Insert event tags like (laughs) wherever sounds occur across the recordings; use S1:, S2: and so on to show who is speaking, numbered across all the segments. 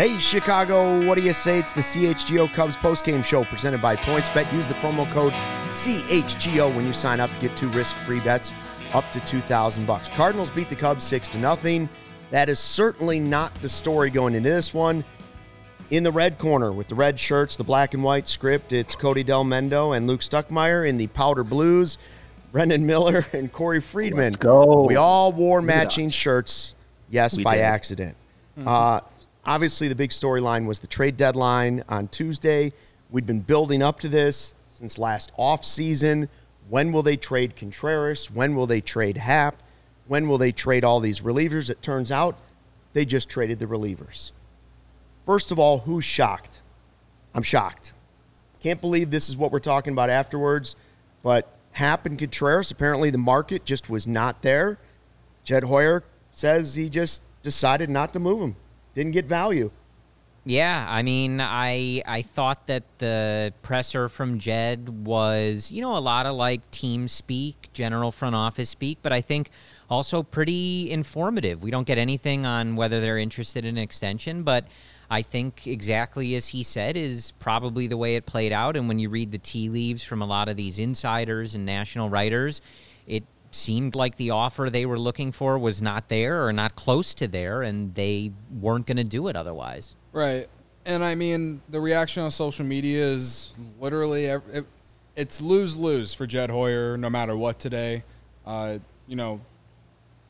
S1: Hey, Chicago, what do you say? It's the CHGO Cubs postgame show presented by PointsBet. Use the promo code CHGO when you sign up to get two risk-free bets up to 2000 bucks. Cardinals beat the Cubs 6 to nothing. That is certainly not the story going into this one. In the red corner with the red shirts, the black and white script, it's Cody Delmendo and Luke Stuckmeyer in the powder blues, Brendan Miller (laughs) and Corey Friedman.
S2: Let's go.
S1: We all wore matching
S2: Nuts.
S1: shirts, yes,
S2: We
S1: by
S2: did.
S1: accident. Uh, obviously, the big storyline was the trade deadline on Tuesday. We'd been building up to this since last offseason. When will they trade Contreras? When will they trade Happ? When will they trade all these relievers? It turns out they just traded the relievers. First of all, who's shocked? I'm shocked. Can't believe this is what we're talking about afterwards. But Happ and Contreras, apparently the market just was not there. Jed Hoyer says he just decided not to move him. Didn't get value.
S3: Yeah, I mean, I I thought that the presser from Jed was, you know, a lot of like team speak, general front office speak, but I think also pretty informative. We don't get anything on whether they're interested in extension, but I think exactly as he said is probably the way it played out. And when you read the tea leaves from a lot of these insiders and national writers, it seemed like the offer they were looking for was not there or not close to there, and they weren't going to do it otherwise.
S4: Right. And I mean, the reaction on social media is literally it, it's lose lose for Jed Hoyer no matter what today. Uh, you know,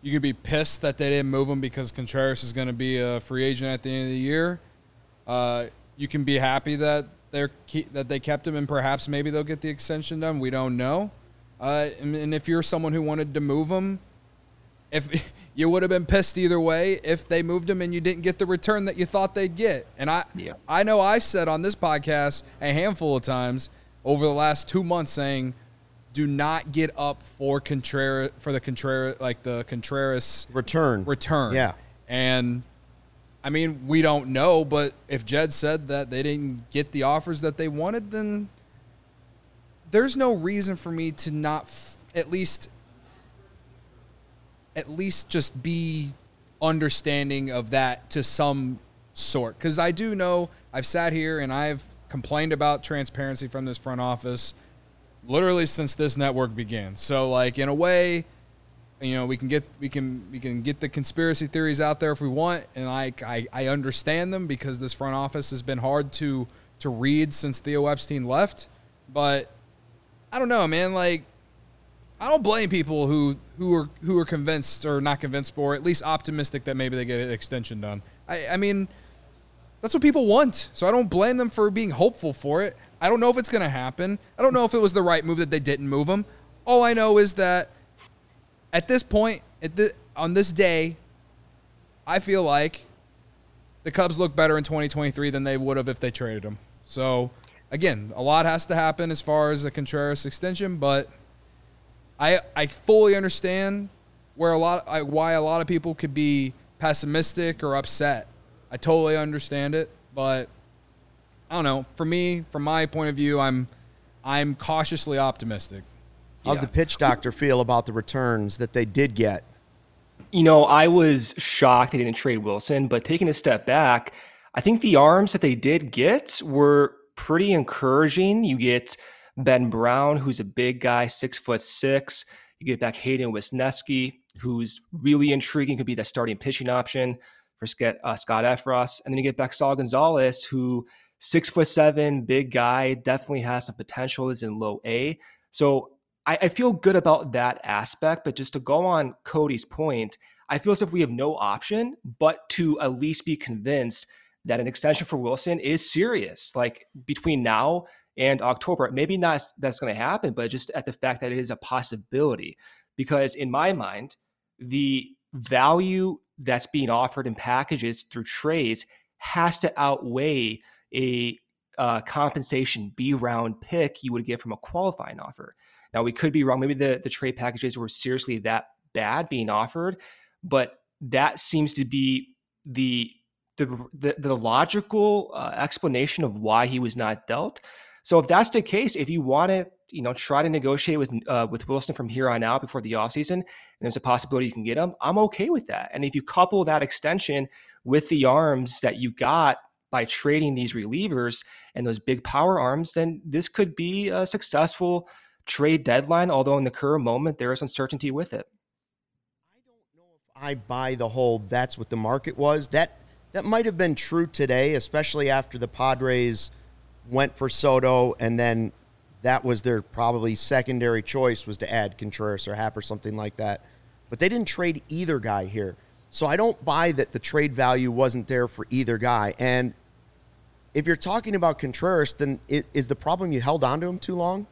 S4: you could be pissed that they didn't move him because Contreras is going to be a free agent at the end of the year. Uh, you can be happy that they're that they kept him and perhaps maybe they'll get the extension done. We don't know. Uh, and, and if you're someone who wanted to move him, if (laughs) you would have been pissed either way if they moved him and you didn't get the return that you thought they'd get. And I
S2: Yeah.
S4: I know I've said on this podcast a handful of times over the last 2 months saying do not get up for Contreras for the Contreras like the Contreras
S1: Return.
S4: return.
S1: Yeah.
S4: And I mean, we don't know, but if Jed said that they didn't get the offers that they wanted, then there's no reason for me to not f- at least at least just be understanding of that to some sort cuz I do know I've sat here and I've complained about transparency from this front office literally since this network began. So like in a way, you know, we can get we can we can get the conspiracy theories out there if we want, and I I, I understand them because this front office has been hard to to read since Theo Epstein left. But I don't know, man. Like I don't blame people who who are who are convinced or not convinced, or at least optimistic that maybe they get an extension done. I I mean. That's what people want. So I don't blame them for being hopeful for it. I don't know if it's going to happen. I don't know if it was the right move that they didn't move him. All I know is that at this point, at the, on this day, I feel like the Cubs look better in 2023 than they would have if they traded him. So again, a lot has to happen as far as a Contreras extension, but I I fully understand where a lot I, why a lot of people could be pessimistic or upset. I totally understand it, but I don't know. For me, from my point of view, I'm I'm cautiously optimistic.
S1: How's
S2: Yeah.
S1: the pitch doctor feel about the returns that they did get?
S2: You know, I was shocked they didn't trade Willson, but taking a step back, I think the arms that they did get were pretty encouraging. You get Ben Brown, who's a big guy, six foot six. You get back Hayden Wesneski, who's really intriguing, could be the starting pitching option for Scott, uh, Scott Effross. And then you get back Saul Gonzalez, who six foot seven, big guy, definitely has some potential, is in low A. So I, I feel good about that aspect. But just to go on Cody's point, I feel as if we have no option but to at least be convinced that an extension for Willson is serious. Like between now and October, maybe not that's going to happen, but just at the fact that it is a possibility. Because in my mind, the value that's being offered in packages through trades has to outweigh a uh, compensation B round pick you would get from a qualifying offer. Now we could be wrong. Maybe the, the trade packages were seriously that bad being offered, but that seems to be the the the, the logical uh, explanation of why he was not dealt. So if that's the case, if you want to you know, try to negotiate with uh, with Willson from here on out before the offseason, and there's a possibility you can get him, I'm okay with that. And if you couple that extension with the arms that you got by trading these relievers and those big power arms, then this could be a successful trade deadline. Although in the current moment, there is uncertainty with it.
S1: I don't know if I buy the whole that's what the market was. That that might have been true today, especially after the Padres went for Soto and then that was their probably secondary choice was to add Contreras or Happ or something like that. But they didn't trade either guy here. So I don't buy that the trade value wasn't there for either guy. And if you're talking about Contreras, then is the problem you held on to him too long?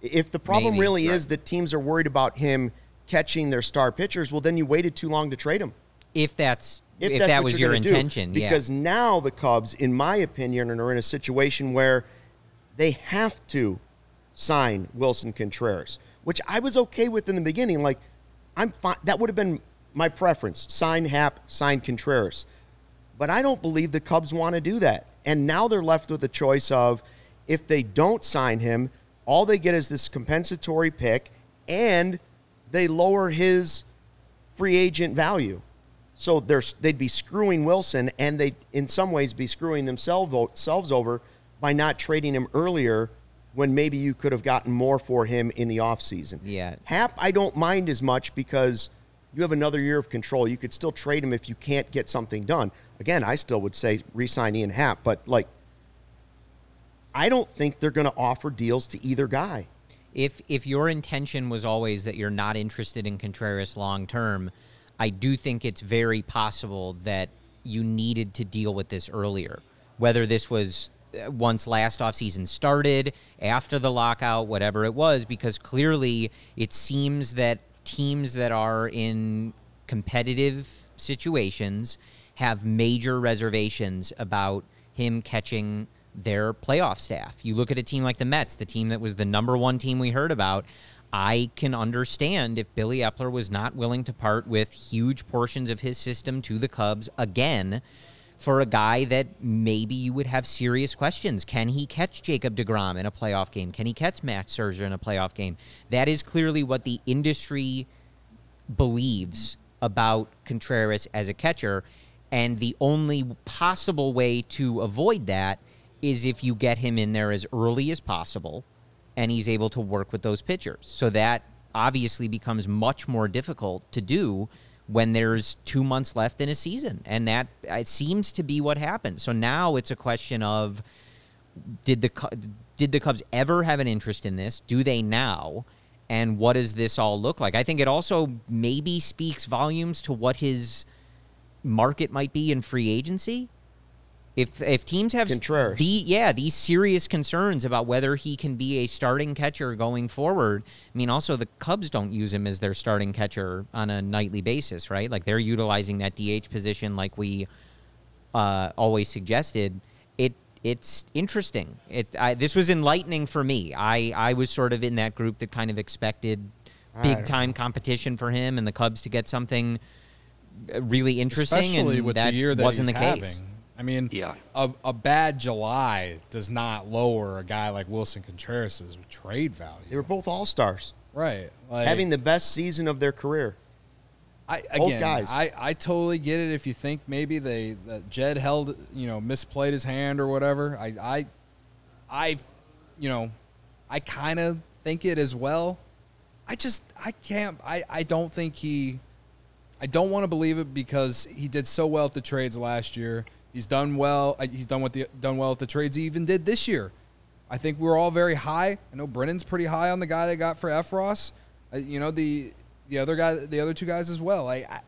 S1: If the problem
S3: Maybe,
S1: really
S3: right.
S1: is that teams are worried about him catching their star pitchers, well, then you waited too long to trade him.
S3: If that's if,
S1: that's
S3: that was your
S1: gonna do.
S3: intention, yeah.
S1: Because now the Cubs, in my opinion, are in a situation where they have to sign Willson Contreras, which I was okay with in the beginning. Like, I'm fine. That would have been my preference: sign Happ, sign Contreras. But I don't believe the Cubs want to do that. And now they're left with a choice of if they don't sign him, all they get is this compensatory pick, and they lower his free agent value. So they'd be screwing Willson, and they, in some ways, be screwing themselves themselves over by not trading him earlier when maybe you could have gotten more for him in the offseason.
S3: Yeah.
S1: Happ, I don't mind as much because you have another year of control. You could still trade him if you can't get something done. Again, I still would say re-sign Ian Happ, but like, I don't think they're going to offer deals to either guy.
S3: if if your intention was always that you're not interested in Contreras long term, I do think it's very possible that you needed to deal with this earlier. Whether this was uh, once last offseason started, after the lockout, whatever it was, because clearly it seems that teams that are in competitive situations have major reservations about him catching their playoff staff. You look at a team like the Mets, the team that was the number one team we heard about. I can understand if Billy Eppler was not willing to part with huge portions of his system to the Cubs again for a guy that maybe you would have serious questions. Can he catch Jacob DeGrom in a playoff game? Can he catch Max Scherzer in a playoff game? That is clearly what the industry believes about Contreras as a catcher. And the only possible way to avoid that is if you get him in there as early as possible and he's able to work with those pitchers. So that obviously becomes much more difficult to do when there's two months left in a season. And that it seems to be what happened. So now it's a question of did the did the Cubs ever have an interest in this? Do they now? And what does this all look like? I think it also maybe speaks volumes to what his market might be in free agency. If if teams have
S1: Contreras.
S3: the yeah these serious concerns about whether he can be a starting catcher going forward. I mean, also the Cubs don't use him as their starting catcher on a nightly basis, right? Like they're utilizing that DH position like we uh, always suggested. It it's interesting. It I, this was enlightening for me. I I was sort of in that group that kind of expected big time competition for him and the Cubs to get something uh, really interesting.
S4: especially
S3: and that
S4: the
S3: wasn't the
S4: having.
S3: Case.
S4: I mean,
S2: Yeah.
S4: a, a bad July does not lower a guy like Willson Contreras' trade value.
S1: They were both all stars,
S4: right. Like,
S1: having the best season of their career.
S4: I,
S1: both
S4: again,
S1: guys.
S4: I, I totally get it if you think maybe they that Jed held you know misplayed his hand or whatever. I I I you know I kind of think it as well. I just I can't I I don't think he I don't want to believe it because he did so well at the trades last year. He's done well. uh, He's done what the done well at the trades he even did this year. I think we're all very high. I know Brennan's pretty high on the guy they got for Effross. Uh, you know the the other guy, the other two guys as well. I, I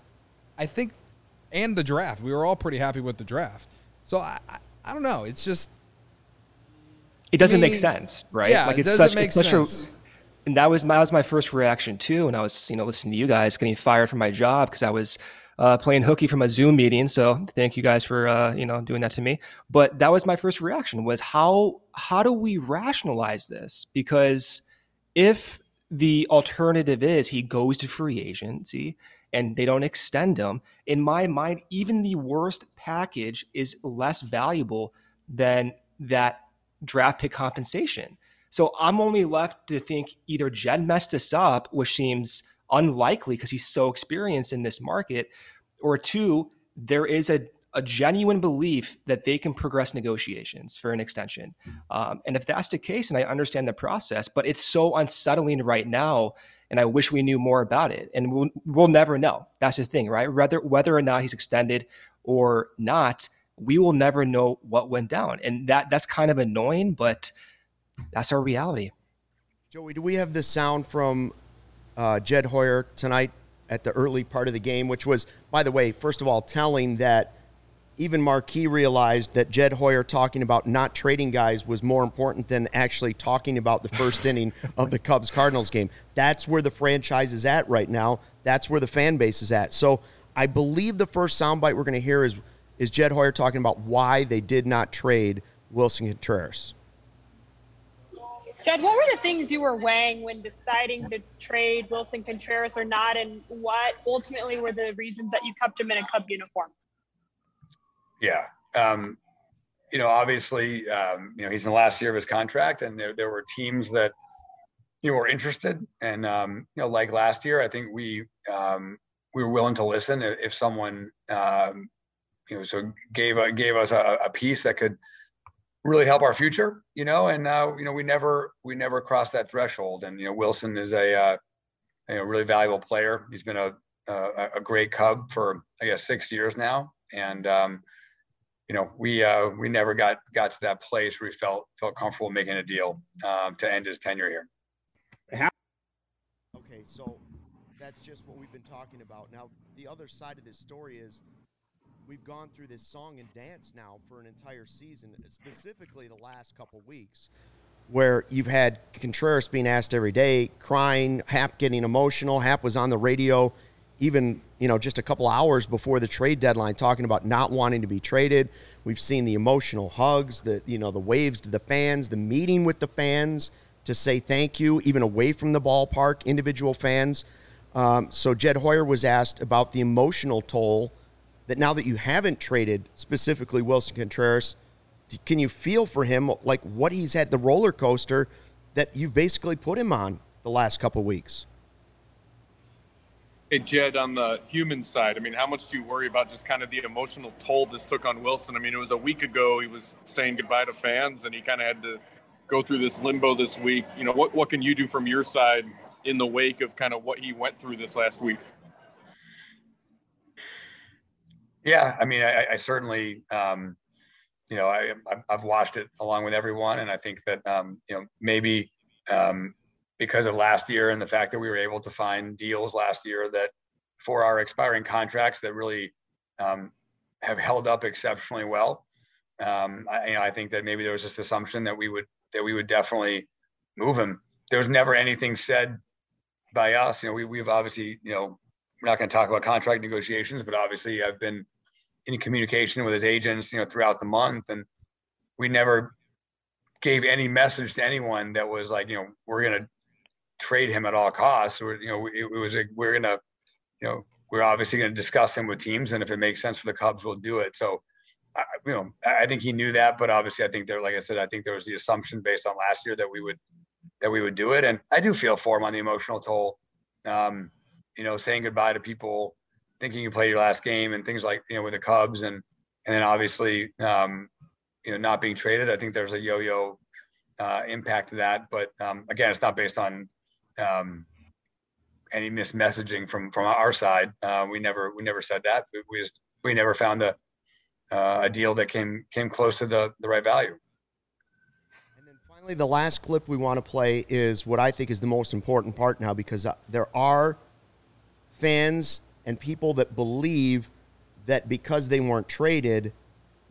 S4: I think, and the draft. We were all pretty happy with the draft. So I I, I don't know. It's just
S2: It doesn't
S4: me-
S2: make sense, right?
S4: yeah,
S2: like
S4: it
S2: it's
S4: doesn't
S2: such,
S4: make
S2: such a-
S4: sense.
S2: and that was my that was my first reaction too. And I was you know listening to you guys getting fired from my job because I was uh, playing hooky from a Zoom meeting. So thank you guys for uh, you know doing that to me. But that was my first reaction was how how do we rationalize this? Because if the alternative is he goes to free agency and they don't extend him, in my mind, even the worst package is less valuable than that draft pick compensation So I'm only left to think either Jed messed us up, which seems unlikely because he's so experienced in this market, or two, there is a, a genuine belief that they can progress negotiations for an extension. Um, and if that's the case, and I understand the process, but it's so unsettling right now, and I wish we knew more about it. And we'll, we'll never know. That's the thing, right? Whether whether or not he's extended or not, we will never know what went down, and that that's kind of annoying, but that's our reality.
S1: Joey, do we have the sound from uh, Jed Hoyer tonight at the early part of the game, which was, by the way, first of all, telling that even Marquee realized that Jed Hoyer talking about not trading guys was more important than actually talking about the first inning of the Cubs Cardinals game. That's where the franchise is at right now. That's where the fan base is at. So I believe the first soundbite we're going to hear is is Jed Hoyer talking about why they did not trade Willson Contreras.
S5: Jed, what were the things you were weighing when deciding to trade Willson Contreras or not, and what ultimately were the reasons that you kept him in a Cub uniform?
S6: Yeah, um, you know, obviously, um, you know, he's in the last year of his contract, and there there were teams that you know were interested, and um, you know, like last year, I think we um, we were willing to listen if someone um, you know so gave gave us a, a piece that could really help our future, you know, and uh, you know, we never we never crossed that threshold. And you know, Willson is a uh, you know really valuable player. He's been a a, a great Cub for I guess six years now, and um, you know, we uh, we never got got to that place where we felt felt comfortable making a deal um, to end his tenure here.
S1: Okay, so that's just what we've been talking about. Now, the other side of this story is we've gone through this song and dance now for an entire season, specifically the last couple weeks, where you've had Contreras being asked every day, crying, Happ getting emotional. Happ was on the radio even, you know, just a couple hours before the trade deadline talking about not wanting to be traded. We've seen the emotional hugs, the you know, the waves to the fans, the meeting with the fans to say thank you, even away from the ballpark, individual fans. Um, so Jed Hoyer was asked about the emotional toll that now that you haven't traded specifically Willson Contreras, can you feel for him like what he's had the roller coaster that you've basically put him on the last couple weeks?
S7: Hey, Jed, on the human side, I mean, how much do you worry about just kind of the emotional toll this took on Willson? I mean, it was a week ago he was saying goodbye to fans and he kind of had to go through this limbo this week. You know, what, what can you do from your side in the wake of kind of what he went through this last week?
S6: Yeah, I mean, I, I certainly, um, you know, I, I've watched it along with everyone, and I think that, um, you know, maybe um, because of last year and the fact that we were able to find deals last year that for our expiring contracts that really um, have held up exceptionally well. Um, I, you know, I think that maybe there was this assumption that we would that we would definitely move him. There was never anything said by us. You know, we, we've obviously, you know, we're not going to talk about contract negotiations, but obviously I've been in communication with his agents, you know, throughout the month, and we never gave any message to anyone that was like, you know, we're going to trade him at all costs. Or you know, it, it was a, we're going to, you know, we're obviously going to discuss him with teams, and if it makes sense for the Cubs, we'll do it. So, I, you know, I think he knew that, but obviously, I think there, like I said, I think there was the assumption based on last year that we would that we would do it, and I do feel for him on the emotional toll. Um, you know, saying goodbye to people, thinking you played your last game, and things like you know with the Cubs, and and then obviously um, you know not being traded. I think there's a yo-yo uh, impact to that, but um, again, it's not based on um, any mismessaging from from our side. Uh, we never we never said that. We, we just we never found a uh, a deal that came came close to the the right value.
S1: And then finally, the last clip we want to play is what I think is the most important part now because uh, there are fans and people that believe that because they weren't traded,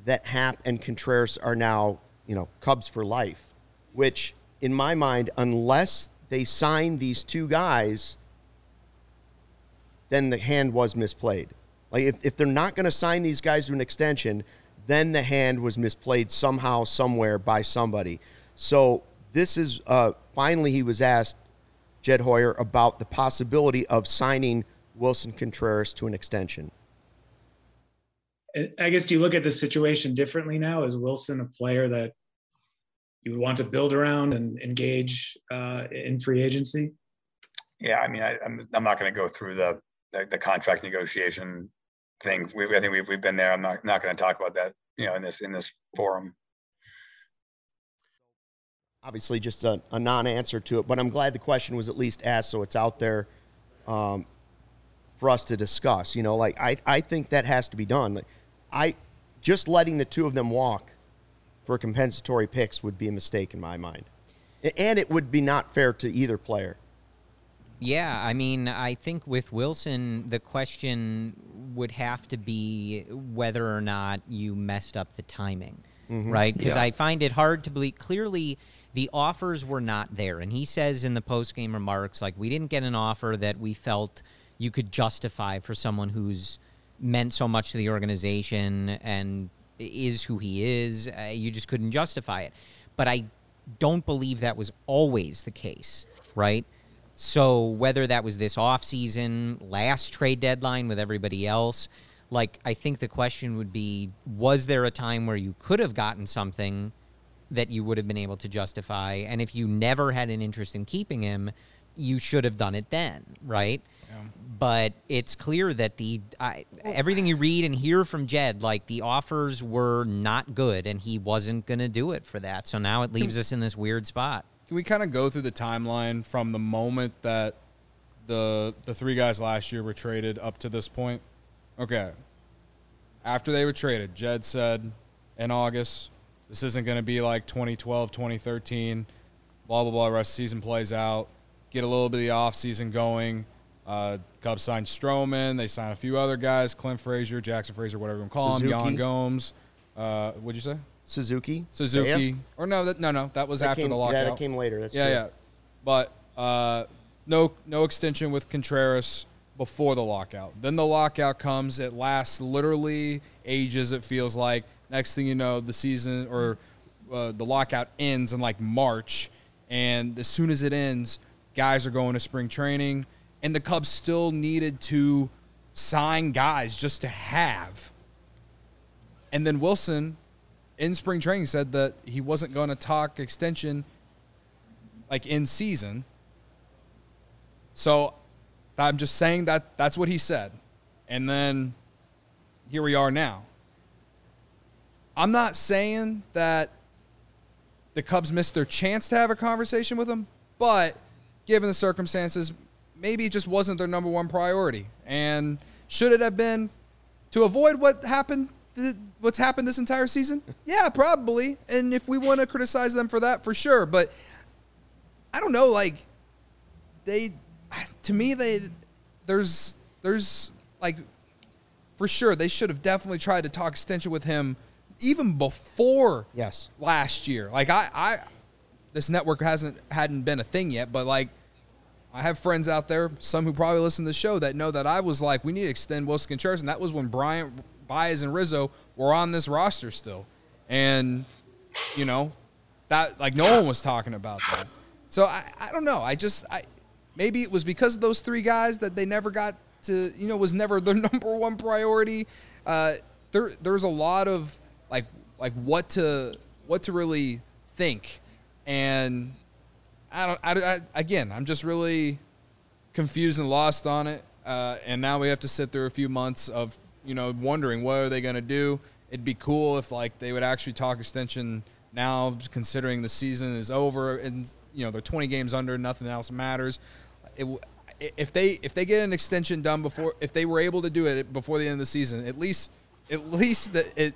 S1: that Happ and Contreras are now, you know, Cubs for life. Which, in my mind, unless they sign these two guys, then the hand was misplayed. Like if, if they're not going to sign these guys to an extension, then the hand was misplayed somehow, somewhere by somebody. So this is uh, finally he was asked Jed Hoyer about the possibility of signing Willson Contreras to an extension?
S8: I guess do you look at the situation differently now? Is Willson a player that you would want to build around and engage uh, in free agency?
S6: Yeah, I mean, I, am I'm, I'm not going to go through the, the, the contract negotiation thing. We've, I think we've we've been there. I'm not not going to talk about that. You know, in this in this forum.
S1: Obviously, just a, a non-answer to it, but I'm glad the question was at least asked, so it's out there um, for us to discuss. You know, like I I think that has to be done. Like, I just letting the two of them walk for compensatory picks would be a mistake in my mind. And it would be not fair to either player.
S3: Yeah, I mean, I think with Willson, the question would have to be whether or not you messed up the timing, mm-hmm. right? Because yeah. I find it hard to believe. Clearly, the offers were not there. And he says in the post game remarks, like, we didn't get an offer that we felt you could justify for someone who's meant so much to the organization and is who he is. Uh, you just couldn't justify it. But I don't believe that was always the case, right? So whether that was this offseason, last trade deadline with everybody else, like I think the question would be was there a time where you could have gotten something that you would have been able to justify and if you never had an interest in keeping him, you should have done it then, right? But it's clear that the I, everything you read and hear from Jed, like the offers were not good, and he wasn't going to do it for that. So now it leaves us in this weird spot.
S4: Can we kind of go through the timeline from the moment that the the three guys last year were traded up to this point? Okay. After they were traded, Jed said in August, this isn't going to be like 2012, 2013, blah, blah, blah. Rest season plays out. Get a little bit of the offseason going uh, Cubs signed Stroman. They signed a few other guys: Clint Frazier, Jackson Frazier, whatever you want to call Suzuki. him. Yan Gomes. Uh, what'd you say?
S1: Suzuki.
S4: Suzuki. Yeah. Or no, that, no, no. That was that after
S1: came,
S4: the lockout.
S1: Yeah, that came later. That's
S4: yeah,
S1: true.
S4: yeah. But uh, no, no extension with Contreras before the lockout. Then the lockout comes. It lasts literally ages. It feels like. Next thing you know, the season or uh, the lockout ends in like March, and as soon as it ends, guys are going to spring training and the Cubs still needed to sign guys just to have. And then Willson in spring training said that he wasn't going to talk extension like in season. So I'm just saying that that's what he said. And then here we are now. I'm not saying that the Cubs missed their chance to have a conversation with him, but given the circumstances, maybe it just wasn't their number one priority. And should it have been to avoid what happened what's happened this entire season? Yeah, probably. And if we want to criticize them for that, for sure. But I don't know, like they to me they there's there's like for sure they should have definitely tried to talk extension with him even before
S1: yes
S4: last year. Like I I this network hasn't hadn't been a thing yet, but like I have friends out there, some who probably listen to the show, that know that I was like, we need to extend Willson Contreras, and that was when Bryant, Baez, and Rizzo were on this roster still, and you know, that like no one was talking about that. So I, I don't know. I just I maybe it was because of those three guys that they never got to you know was never (laughs) their number one priority. Uh, there there's a lot of like like what to what to really think, and I don't. I, I, again, I'm just really confused and lost on it. Uh, and now we have to sit through a few months of you know wondering what are they going to do. It'd be cool if like they would actually talk extension now, considering the season is over and you know they're 20 games under, nothing else matters. It, if they if they get an extension done before, if they were able to do it before the end of the season, at least at least that it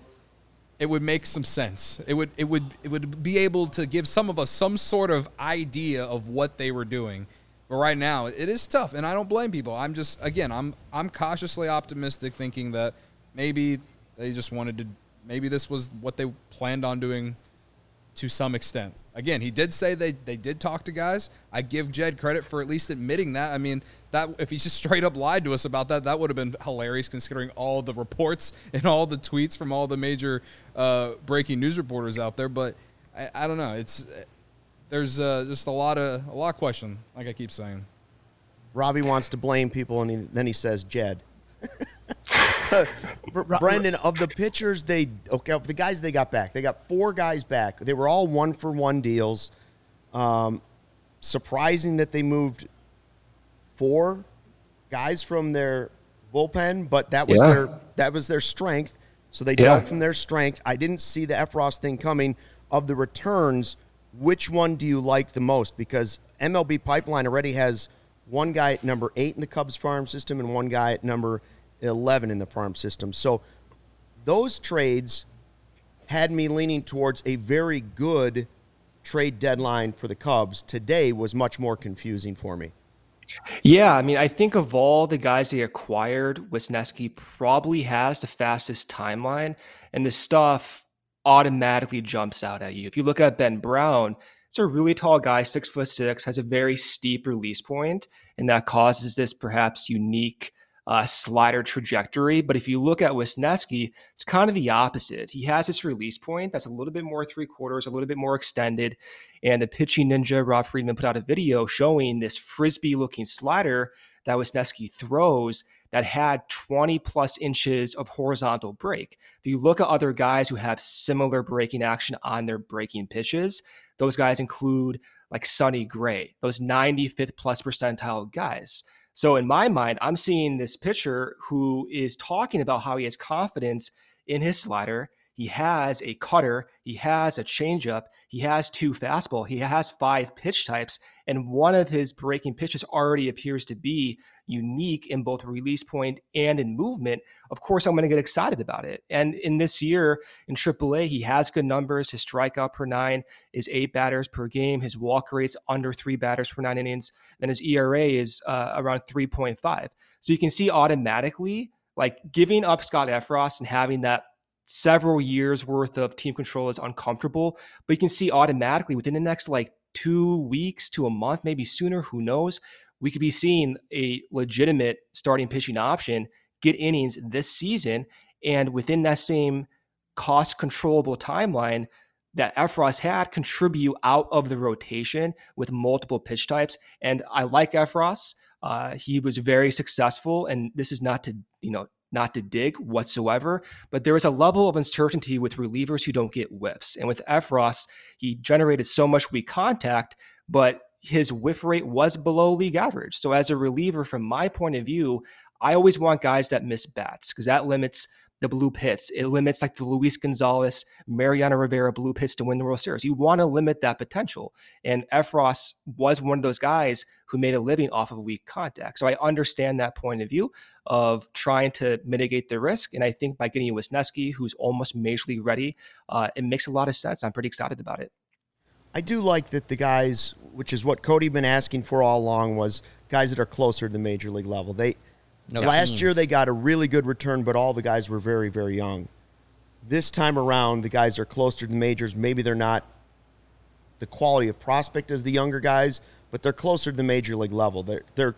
S4: it would make some sense. It would it would it would be able to give some of us some sort of idea of what they were doing. But right now, it is tough, and I don't blame people. I'm just again, I'm I'm cautiously optimistic, thinking that maybe they just wanted to. Maybe this was what they planned on doing to some extent. Again, he did say they, they did talk to guys. I give Jed credit for at least admitting that. I mean, that if he just (laughs) straight up lied to us about that, that would have been hilarious considering all the reports (laughs) and all the tweets from all the major uh, breaking news reporters out there. But I, I don't know. It's there's uh, just a lot of a lot of question, like I keep saying.
S1: Robbie wants to blame people, and he, then he says Jed. (laughs) (laughs) Brendan, of the pitchers, they okay, of the guys they got back, they got four guys back. They were all one for one deals. Um, surprising that they moved four guys from their bullpen, but that was
S2: Yeah.
S1: their that was their strength. So they
S2: Yeah.
S1: dealt from their strength. I didn't see the Effross thing coming. Of the returns, which one do you like the most? Because MLB Pipeline already has one guy at number eight in the Cubs farm system and one guy at number eleven in the farm system. So those trades had me leaning towards a very good trade deadline for the Cubs. Today was much more confusing for me.
S2: Yeah, I mean, I think of all the guys they acquired, Wesneski probably has the fastest timeline, and the stuff automatically jumps out at you. If you look at Ben Brown, it's a really tall guy, six foot six, has a very steep release point, and that causes this perhaps unique uh, slider trajectory. But if you look at Wesneski, it's kind of the opposite. He has this release point that's a little bit more three quarters, a little bit more extended. And the pitching ninja, Rob Friedman, put out a video showing this frisbee looking slider that Wesneski throws that had 20 plus inches of horizontal break. If you look at other guys who have similar breaking action on their breaking pitches, those guys include like Sonny Gray, those 95th plus percentile guys. So in my mind, I'm seeing this pitcher who is talking about how he has confidence in his slider. He has a cutter, he has a changeup, he has two fastball, he has five pitch types, and one of his breaking pitches already appears to be unique in both release point and in movement. Of course, I'm going to get excited about it. And in this year in AAA, he has good numbers. His strikeout per nine is eight batters per game. His walk rate's under three batters per nine innings. Then his ERA is uh, around 3.5. So you can see automatically, like giving up Scott Effross and having that several years worth of team control is uncomfortable. But you can see automatically within the next like two weeks to a month, maybe sooner, who knows, we could be seeing a legitimate starting pitching option get innings this season. And within that same cost controllable timeline that Effross had, contribute out of the rotation with multiple pitch types. And I like Effross. Uh, he was very successful, and this is not to you know not to dig whatsoever, but there is a level of uncertainty with relievers who don't get whiffs. And with Effross, he generated so much weak contact, but his whiff rate was below league average. So as a reliever, from my point of view, I always want guys that miss bats because that limits the blue pits. It limits like the Luis Gonzalez, Mariano Rivera blue pits to win the World Series. You want to limit that potential. And Effross was one of those guys who made a living off of weak contact. So I understand that point of view of trying to mitigate the risk. And I think by getting Wesneski, who's almost major league ready, uh, it makes a lot of sense. I'm pretty excited about it.
S1: I do like that the guys, which is what Cody been asking for all along, was guys that are closer to the major league level. They
S3: No
S1: last
S3: teams.
S1: year they got a really good return, but all the guys were very, very young. This time around, the guys are closer to the majors. Maybe they're not the quality of prospect as the younger guys, but they're closer to the major league level. They're they're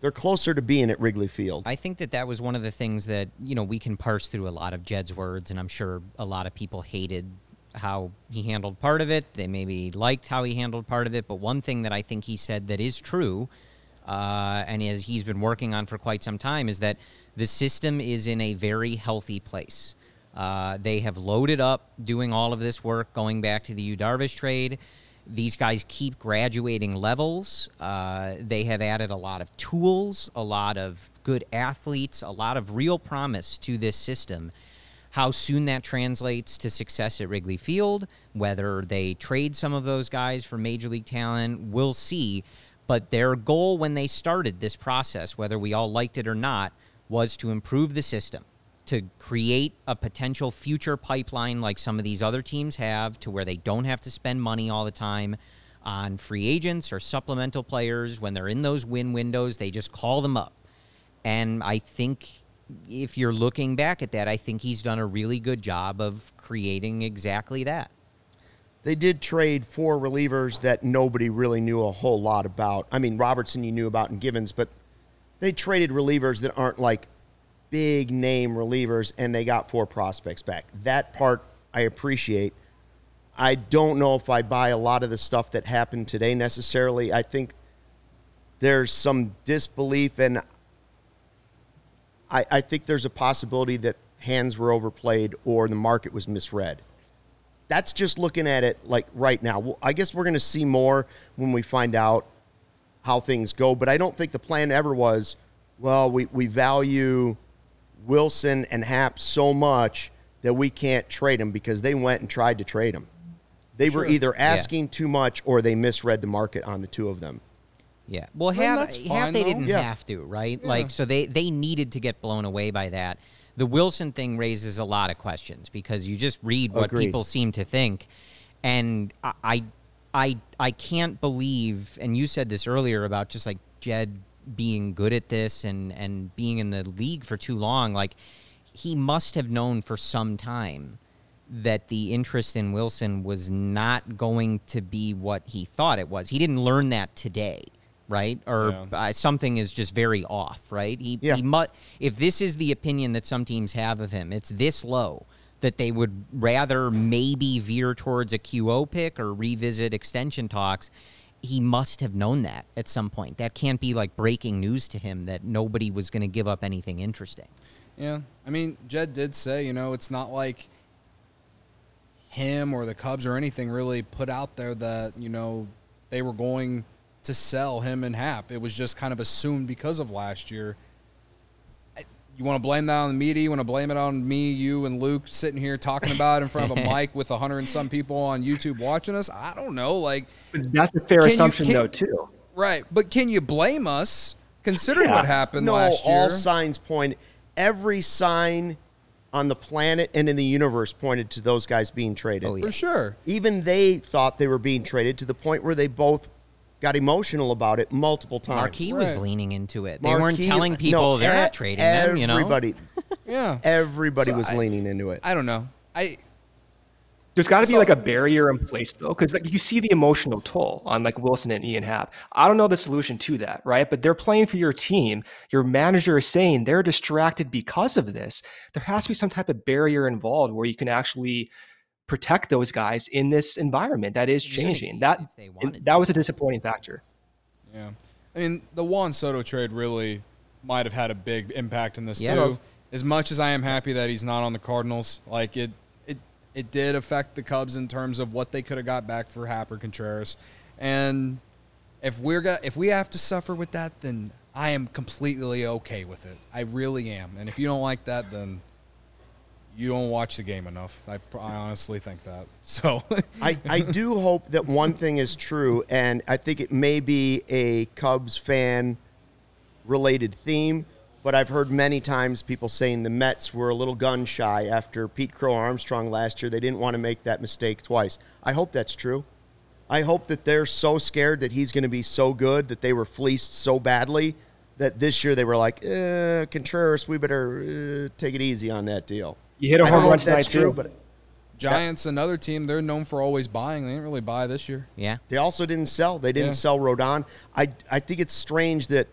S1: they're closer to being at Wrigley Field.
S3: I think that that was one of the things that you know we can parse through a lot of Jed's words, and I'm sure a lot of people hated how he handled part of it. They maybe liked how he handled part of it, but one thing that I think he said that is true, uh, and as he's been working on for quite some time, is that the system is in a very healthy place. Uh, they have loaded up doing all of this work, going back to the Yu Darvish trade. These guys keep graduating levels. Uh, they have added a lot of tools, a lot of good athletes, a lot of real promise to this system. How soon that translates to success at Wrigley Field, whether they trade some of those guys for major league talent, we'll see. But their goal when they started this process, whether we all liked it or not, was to improve the system, to create a potential future pipeline like some of these other teams have, to where they don't have to spend money all the time on free agents or supplemental players. When they're in those win windows, they just call them up. And I think if you're looking back at that, I think he's done a really good job of creating exactly that.
S1: They did trade four relievers that nobody really knew a whole lot about. I mean, Robertson you knew about and Givens, but they traded relievers that aren't like big name relievers, and they got four prospects back. That part I appreciate. I don't know if I buy a lot of the stuff that happened today necessarily. I think there's some disbelief, and I, I think there's a possibility that hands were overplayed or the market was misread. That's just looking at it like right now. Well, I guess we're going to see more when we find out how things go, but I don't think the plan ever was, well, we, we value Willson and Happ so much that we can't trade them because they went and tried to trade them. They were either asking too much or they misread the market on the two of them.
S3: Yeah. Well,
S4: Well,
S3: half,
S4: that's
S3: half
S4: fine,
S3: they
S4: though.
S3: didn't
S1: Yeah.
S3: have to, right? Like, so they they needed to get blown away by that. The Willson thing raises a lot of questions because you just read what
S1: Agreed.
S3: people seem to think, and I, I, I, I can't believe. And you said this earlier about just like Jed being good at this and and being in the league for too long. Like, he must have known for some time that the interest in Willson was not going to be what he thought it was. He didn't learn that today, right? Or
S4: Yeah.
S3: uh, something is just very off, right? He,
S1: Yeah.
S3: he mu- if this is the opinion that some teams have of him, it's this low that they would rather maybe veer towards a QO pick or revisit extension talks. He must have known that at some point. That can't be like breaking news to him that nobody was going to give up anything interesting.
S4: Yeah. I mean, Jed did say, you know, it's not like him or the Cubs or anything really put out there that, you know, they were going to sell him and Happ. It was just kind of assumed because of last year. You want to blame that on the media? You want to blame it on me, you, and Luke sitting here talking about it in front of a (laughs) mic with a hundred and some people on YouTube watching us? I don't know. Like,
S2: That's a fair
S4: Can you-
S2: assumption,
S4: can-
S2: though, too.
S4: right. But can you blame us considering
S2: Yeah.
S4: what happened
S1: no,
S4: last year?
S1: all signs point. Every sign on the planet and in the universe pointed to those guys being traded.
S3: Oh, yeah.
S4: For sure.
S1: Even they thought they were being traded to the point where they both got emotional about it multiple times.
S3: Marquee was
S4: Right.
S3: leaning into it. They weren't
S1: Marquee-
S3: telling
S1: no,
S3: people they're
S1: e-
S3: not trading them, you know?
S1: Everybody, (laughs)
S4: Yeah.
S1: everybody
S4: So
S1: was
S4: I-
S1: leaning into it.
S4: I don't know. I
S2: There's got to be like a barrier in place though, because like you see the emotional toll on like Willson and Ian Happ. I don't know the solution to that, right? But they're playing for your team. Your manager is saying they're distracted because of this. There has to be some type of barrier involved where you can actually protect those guys in this environment that is changing. That
S3: if they
S2: and
S3: wanted
S2: that was a disappointing factor.
S4: Yeah. I mean, the Juan Soto trade really might have had a big impact in this
S3: Yeah.
S4: too. As much as I am happy that he's not on the Cardinals, like it it it did affect the Cubs in terms of what they could have got back for Happer Contreras. And if we're got if we have to suffer with that, then I am completely okay with it. I really am. And if you don't like that, then you don't watch the game enough. I, I honestly think that. (laughs) So
S1: I, I do hope that one thing is true, and I think it may be a Cubs fan related theme, but I've heard many times people saying the Mets were a little gun shy after Pete Crow Armstrong last year. They didn't want to make that mistake twice. I hope that's true. I hope that they're so scared that he's going to be so good that they were fleeced so badly that this year they were like, eh, Contreras, we better uh, take it easy on that deal.
S2: You hit a home run tonight
S1: true,
S2: too.
S1: but
S4: Giants, another team, they're known for always buying. They didn't really buy this year.
S3: Yeah.
S1: They also didn't sell. They didn't
S4: Yeah.
S1: sell Rodon. I I think it's strange that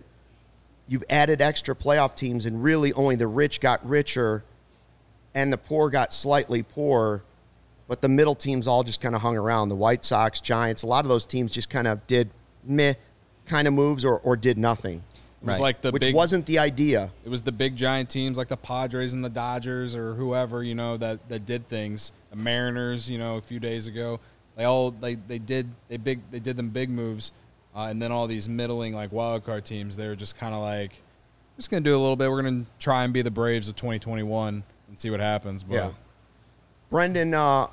S1: you've added extra playoff teams and really only the rich got richer and the poor got slightly poorer, but the middle teams all just kind of hung around. The White Sox, Giants, a lot of those teams just kind of did meh kind of moves or, or did nothing,
S4: It was
S3: Right.
S4: like the
S1: which
S4: big
S1: wasn't the idea.
S4: It was the big giant teams like the Padres and the Dodgers or whoever, you know, that, that did things. The Mariners, you know, a few days ago. They all they, they did they big they did them big moves. Uh, and then all these middling like wild card teams, they were just kind of like just going to do a little bit. We're going to try and be the Braves of 2021 and see what happens, but
S1: Yeah. Brendan, uh,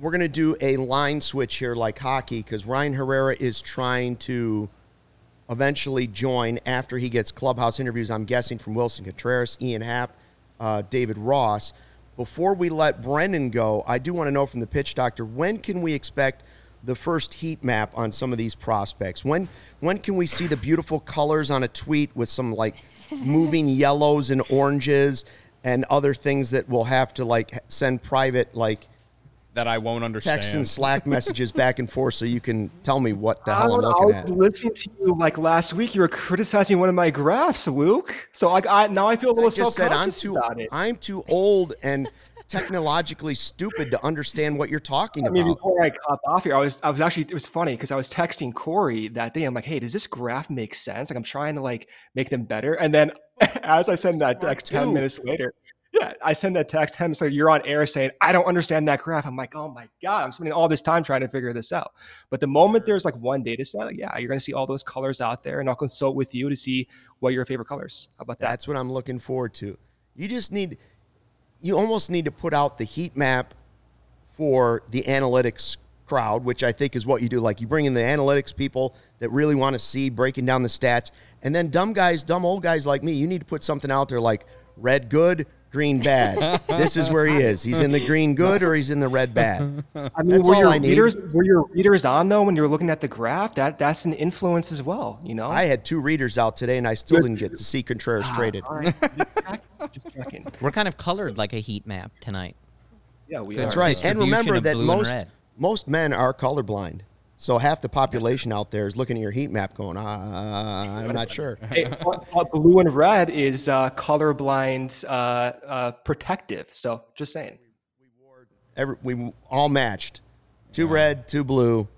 S1: we're going to do a line switch here like hockey because Ryan Herrera is trying to eventually join after he gets clubhouse interviews, I'm guessing, from Willson Contreras, Ian Happ, uh, David Ross. Before we let Brendan go, I do want to know from the pitch doctor when can we expect the first heat map on some of these prospects? When when can we see the beautiful colors on a tweet with some like moving yellows and oranges and other things that we'll have to like send private like
S4: that I won't understand.
S1: text and Slack messages back and forth so you can tell me what the
S2: I
S1: hell I'm
S2: don't. I
S1: looking
S2: was
S1: at.
S2: listening to you like last week. You were criticizing one of my graphs, Luke. So like, I now I feel a little
S1: just said I'm
S2: self-conscious
S1: too
S2: about it.
S1: I'm too old and technologically stupid to understand what you're talking
S2: I mean,
S1: about.
S2: before I cut off here, I was I was actually it was funny because I was texting Corey that day. I'm like, hey, does this graph make sense? Like I'm trying to like make them better. And then (laughs) as I send that text 10 minutes later, yeah, I send that text him. So you're on air saying, I don't understand that graph. I'm like, oh my God, I'm spending all this time trying to figure this out. But the moment there's like one data set, like, yeah, you're gonna see all those colors out there, and I'll consult with you to see what your favorite colors. How about that?
S1: That's what I'm looking forward to. You just need, you almost need to put out the heat map for the analytics crowd, which I think is what you do. Like you bring in the analytics people that really want to see breaking down the stats, and then dumb guys, dumb old guys like me, you need to put something out there like red good, green bad. this is where he is. He's in the green good or he's in the red bad.
S2: I mean,
S1: That's
S2: were your
S1: I need.
S2: readers were your readers on though when you were looking at the graph? That that's an influence as well, you know.
S1: I had two readers out today, and I still
S2: Good.
S1: didn't get to see Contreras ah, traded.
S2: All right. Just checking.
S3: We're kind of colored like a heat map tonight.
S2: Yeah, we
S1: That's
S2: are.
S1: right. And remember that
S3: blue and
S1: most
S3: red.
S1: most men are colorblind. So half the population out there is looking at your heat map, going, uh, "I'm not (laughs) sure."
S2: Hey, blue and red is uh, colorblind uh, uh, protective. So just saying.
S1: Every, we all matched, two red, two blue.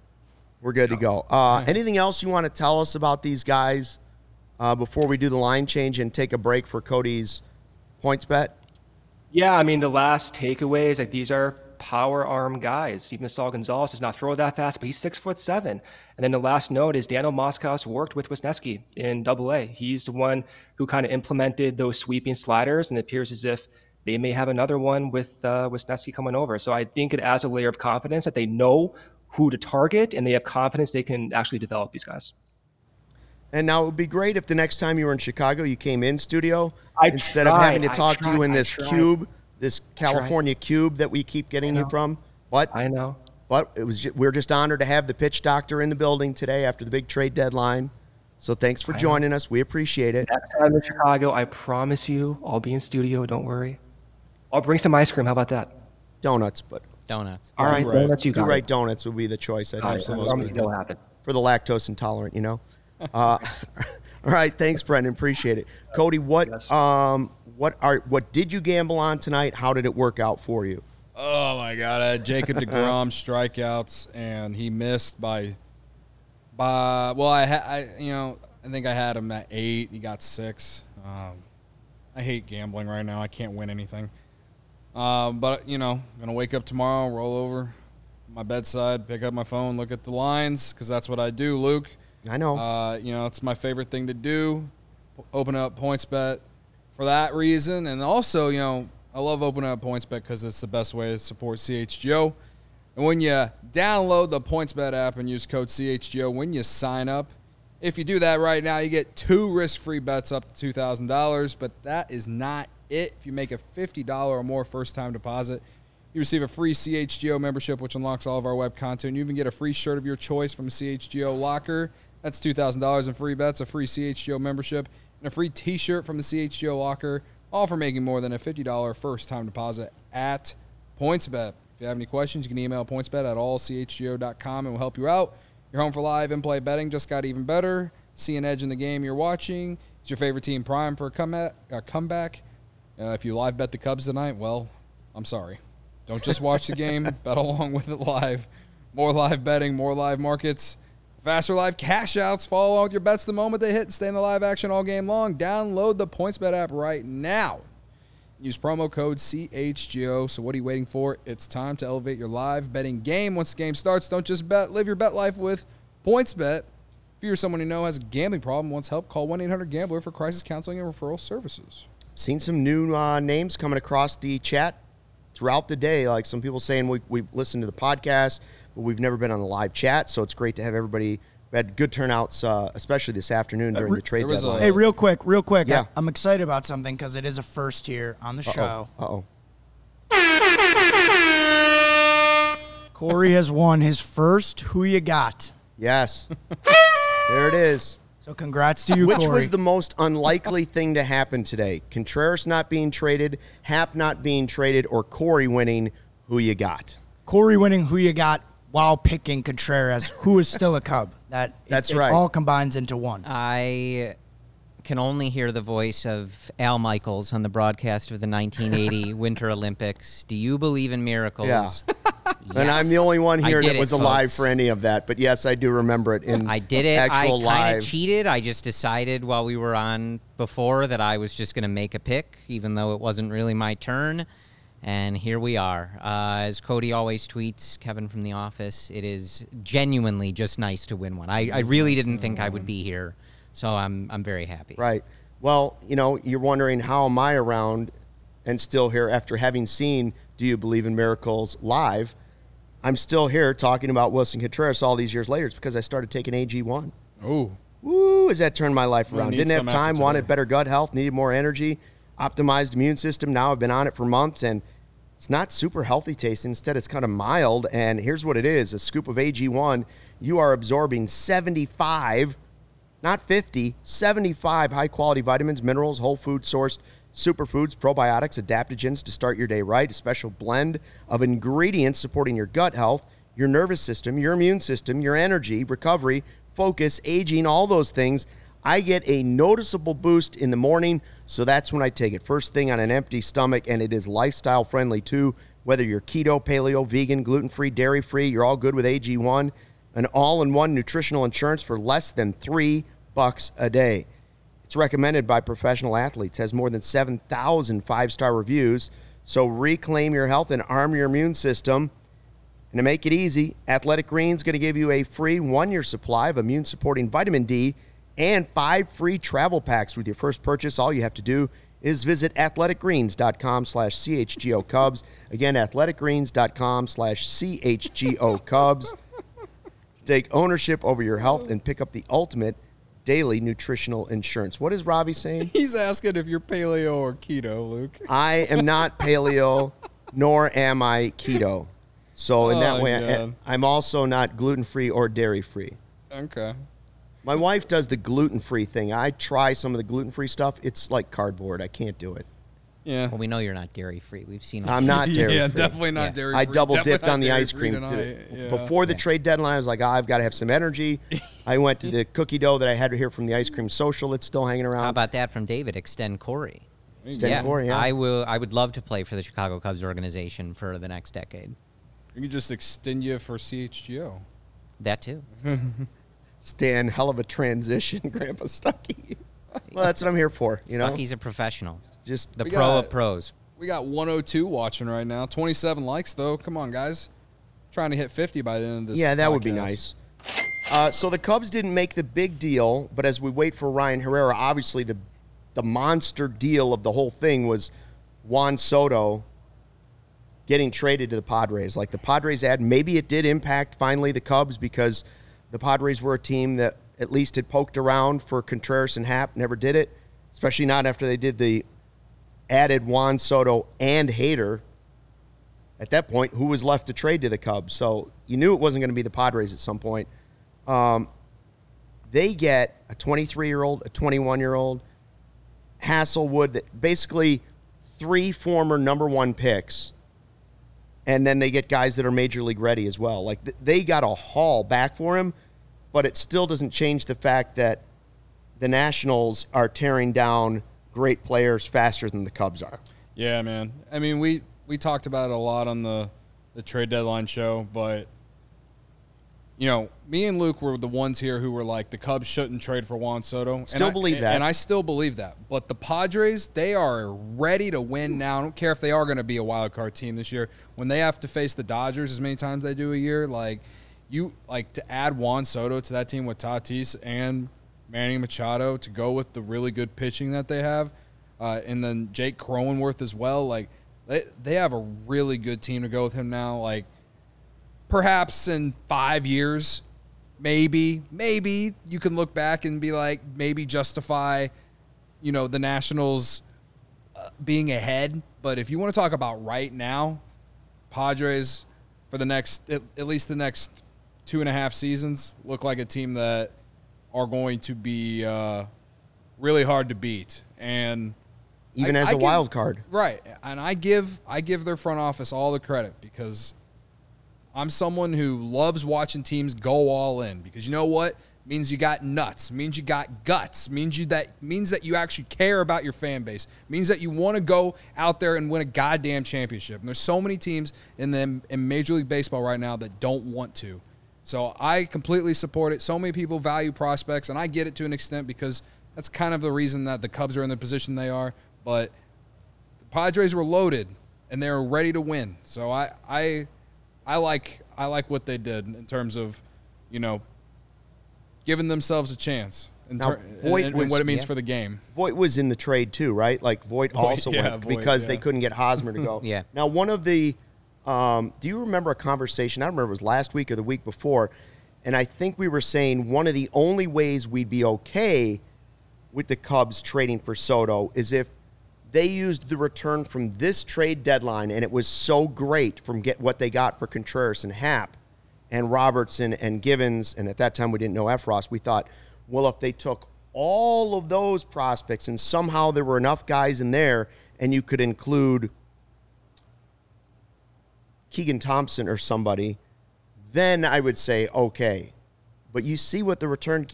S1: We're good to go. Uh, anything else you want to tell us about these guys uh, before we do the line change and take a break for Cody's points bet?
S2: Yeah, I mean the last takeaways like these are power arm guys. Even Saul Gonzalez does not throw that fast, but he's six foot seven. And then the last note is Daniel Moskos worked with Wesneski in Double A. He's the one who kind of implemented those sweeping sliders, and it appears as if they may have another one with uh, Wesneski coming over. So I think it adds a layer of confidence that they know who to target, and they have confidence they can actually develop these guys.
S1: And now it would be great if the next time you were in Chicago, you came in studio
S2: I
S1: instead of having to talk to you in this cube, this California cube that we keep getting you from. But
S2: I know.
S1: But it was ju- we're just honored to have the pitch doctor in the building today after the big trade deadline. So thanks for joining us. We appreciate it.
S2: Next time in Chicago, I promise you, I'll be in studio. Don't worry. I'll bring some ice cream. How about that?
S1: Donuts, but
S3: Donuts.
S2: All right,
S4: right.
S2: donuts you
S1: two
S2: got.
S1: right donuts would be the choice. I think
S2: right,
S1: for
S2: I
S1: most people.
S2: happen.
S1: for the lactose intolerant, you know. (laughs) Uh, (laughs) all right, thanks, Brendan. Appreciate it. Cody, what
S2: Yes.
S1: um what are what did you gamble on tonight? How did it work out for you?
S4: Oh my God! I had Jacob (laughs) deGrom strikeouts, and he missed by by. Well, I had I you know I think I had him at eight. He got six. Um, I hate gambling right now. I can't win anything. Um, but you know, I'm gonna wake up tomorrow, roll over my bedside, pick up my phone, look at the lines, because that's what I do, Luke.
S1: I know.
S4: Uh, you know, it's my favorite thing to do. Open up PointsBet for that reason, and also, you know, I love opening up PointsBet because it's the best way to support CHGO. And when you download the PointsBet app and use code CHGO when you sign up, if you do that right now, you get two risk-free bets up to two thousand dollars. But that is not it. If you make a fifty dollar or more first-time deposit, you receive a free CHGO membership, which unlocks all of our web content. You even get a free shirt of your choice from CHGO Locker. That's $2,000 in free bets, a free CHGO membership, and a free t shirt from the CHGO Locker, all for making more than a $50 first time deposit at PointsBet. If you have any questions, you can email pointsbet at allchgo.com and we'll help you out. Your home for live in play betting just got even better. See an edge in the game you're watching. Is your favorite team prime for a comeback? A comeback? Uh, if you live bet the Cubs tonight, well, I'm sorry. Don't just watch the game, (laughs) bet along with it live. More live betting, more live markets, faster live cash outs. Follow along with your bets the moment they hit stay in the live action all game long. Download the PointsBet app right now. Use promo code CHGO. So, what are you waiting for? It's time to elevate your live betting game. Once the game starts, don't just bet, live your bet life with PointsBet. If you're someone you know has a gambling problem, wants help, call 1 800 Gambler for crisis counseling and referral services.
S1: Seen some new uh, names coming across the chat throughout the day. Like some people saying we, we've listened to the podcast, but we've never been on the live chat. So it's great to have everybody. We had good turnouts, uh, especially this afternoon during
S9: re-
S1: the trade
S4: there a-
S1: deadline.
S9: Hey, real quick, real quick.
S1: Yeah.
S9: I, am excited about something because it is a first here on the show.
S1: Uh oh.
S9: Corey has won his first Who You Got.
S1: Yes. (laughs) there it is.
S9: So congrats to you,
S1: Which
S9: Corey.
S1: was the most unlikely thing to happen today? Contreras not being traded, Happ not being traded, or Corey winning? Who you got?
S9: Corey winning Who You Got while picking Contreras, who is still a Cub. (laughs) That it-
S1: That's
S9: it
S1: right.
S9: all combines into one.
S3: I can only hear the voice of Al Michaels on the broadcast of the 1980 (laughs) Winter Olympics. Do you believe in miracles?
S1: Yeah. (laughs) And I'm the only one here
S3: did
S1: that
S3: it,
S1: was alive
S3: folks.
S1: for any of that. But yes, I do remember it in
S3: I did it. I kind of cheated. I just decided while we were on before that I was just going to make a pick, even though it wasn't really my turn. And here we are. Uh, as Cody always tweets, Kevin from the office, it is genuinely just nice to win one. I, I really didn't think I would be here, so I'm I'm very happy.
S1: Right. Well, you know, you're wondering how am I around and still here after having seen Do You Believe in Miracles live? I'm still here talking about Willson Contreras all these years later. It's because I started taking AG1.
S4: Oh,
S1: Woo, has that turned my life around?
S4: need
S1: Didn't have time, wanted better gut health, needed more energy, optimized immune system. Now I've been on it for months and it's not super healthy tasting. Instead, it's kind of mild. And here's what it is a scoop of AG1, you are absorbing 75, not 50, 75 high quality vitamins, minerals, whole food sourced superfoods, probiotics, adaptogens to start your day right. A special blend of ingredients supporting your gut health, your nervous system, your immune system, your energy, recovery, focus, aging, all those things. I get a noticeable boost in the morning, so that's when I take it. First thing on an empty stomach, and it is lifestyle friendly too. Whether you're keto, paleo, vegan, gluten free, dairy free, you're all good with AG1, an all in one nutritional insurance for less than three bucks a day. It's recommended by professional athletes, has more than 7,000 five star reviews. So reclaim your health and arm your immune system. And to make it easy, Athletic Greens is going to give you a free one year supply of immune supporting vitamin D and five free travel packs with your first purchase. All you have to do is visit athleticgreens.com slash CHGO Cubs. Again, athleticgreens.com slash CHGO Cubs. Take ownership over your health and pick up the ultimate daily nutritional insurance. What is Robbie saying? (laughs)
S4: he's asking if you're paleo or keto, Luke.
S1: I am not (laughs) paleo, nor am I keto. So in that
S4: Oh,
S1: way, I, I'm also not gluten free or dairy free.
S4: Okay.
S1: My wife does the gluten free thing. I try some of the gluten free stuff. It's like cardboard. I can't do it.
S4: Yeah.
S3: Well, we know you're not dairy free. We've seen.
S1: I'm not dairy (laughs)
S4: yeah,
S1: free.
S4: definitely not
S3: Yeah.
S4: dairy. Free.
S1: I double
S4: Definitely
S1: dipped on the ice cream
S4: tonight.
S1: today.
S4: Yeah.
S1: Before the trade deadline, I was like, oh, I've got to have some energy. (laughs) I went to the cookie dough that I had here from the ice cream social. It's still hanging around.
S3: How about that from David? Extend Corey.
S1: Extend
S3: yeah,
S1: Corey, yeah.
S3: I will. I would love to play for the Chicago Cubs organization for the next decade.
S4: You can just extend you for CHGO.
S3: That too. (laughs)
S1: Stan, hell of a transition, (laughs) Grandpa Stucky. well, that's what I'm here for. You know,
S3: Stucky's a professional,
S1: just
S3: the
S4: We
S3: pro
S4: got-
S3: of pros.
S4: We got 102 watching right now. 27 likes though. Come on, guys. Trying to hit 50 by the end of this.
S1: Yeah, that would be
S4: podcast.
S1: nice. Uh, so the Cubs didn't make the big deal, but as we wait for Ryan Herrera, obviously the the monster deal of the whole thing was Juan Soto getting traded to the Padres. Like the Padres ad, maybe it did impact finally the Cubs because the Padres were a team that at least had poked around for Contreras and Happ, never did it, especially not after they did the added Juan Soto and Hader at that point, who was left to trade to the Cubs? So you knew it wasn't going to be the Padres at some point. Um, they get a 23 year old, a 21 year old, Hasselwood, that basically three former number one picks, and then they get guys that are major league ready as well. Like th- they got a haul back for him, but it still doesn't change the fact that the Nationals are tearing down great players faster than the Cubs are.
S4: Yeah, man. I mean, we we talked about it a lot on the the trade deadline show, but you know, me and Luke were the ones here who were like the Cubs shouldn't trade for Juan Soto. And
S1: Still
S4: I-
S1: believe that.
S4: and I still believe that. But the Padres, they are ready to win now. I don't care if they are going to be a wild card team this year. When they have to face the Dodgers as many times they do a year, like you like to add Juan Soto to that team with Tatis and Manny Machado to go with the really good pitching that they have, uh, and then Jake Cronenworth as well. Like they they have a really good team to go with him now. Like perhaps in five years, maybe, maybe you can look back and be like, maybe justify, you know, the Nationals uh, being ahead. But if you want to talk about right now, Padres for the next, at, at least the next two and a half seasons, look like a team that are going to be uh, really hard to beat. And
S1: Even
S4: I-
S1: as
S4: I
S1: a
S4: give-
S1: wild card.
S4: Right. And I give I give their front office all the credit because I'm someone who loves watching teams go all in because you know what? means you got nuts, means you got guts, means you that means that you actually care about your fan base, means that you want to go out there and win a goddamn championship. And there's so many teams in the in Major League Baseball right now that don't want to. So I completely support it. So many people value prospects, and I get it to an extent because that's kind of the reason that the Cubs are in the position they are. But the Padres were loaded and they were ready to win. So I I I like I like what they did in terms of, you know, giving themselves a chance in
S1: Now,
S4: ter-
S1: Voit
S4: and, and
S1: was-
S4: what it means
S3: yeah.
S4: for the game.
S1: Voit was in the trade too, right? Like Voight
S4: Voit,
S1: also
S4: yeah,
S1: went
S4: Voit,
S1: because they couldn't get Hosmer to go. (laughs)
S3: Yeah.
S1: Now, one of the, um, do you remember a conversation? I remember it was last week or the week before, and I think we were saying one of the only ways we'd be okay with the Cubs trading for Soto is if they used the return from this trade deadline, and it was so great from get what they got for Contreras and Happ and Robertson and Givens, and at that time we didn't know Effross. We thought, well, if they took all of those prospects and somehow there were enough guys in there, and you could include Keegan Thompson or somebody, then I would say okay. But you see what the return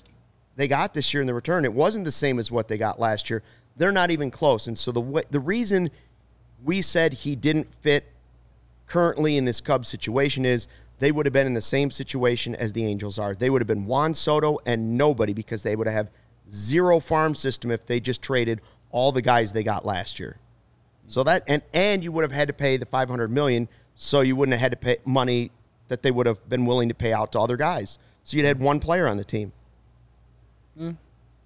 S1: they got this year in the return. It wasn't the same as what they got last year. They're not even close. And so the the reason we said he didn't fit currently in this Cubs situation is they would have been in the same situation as the Angels are. They would have been Juan Soto and nobody because they would have zero farm system if they just traded all the guys they got last year. So that and and you would have had to pay the 500 million so you wouldn't have had to pay money that they would have been willing to pay out to other guys. So you'd had one player on the team. Hmm.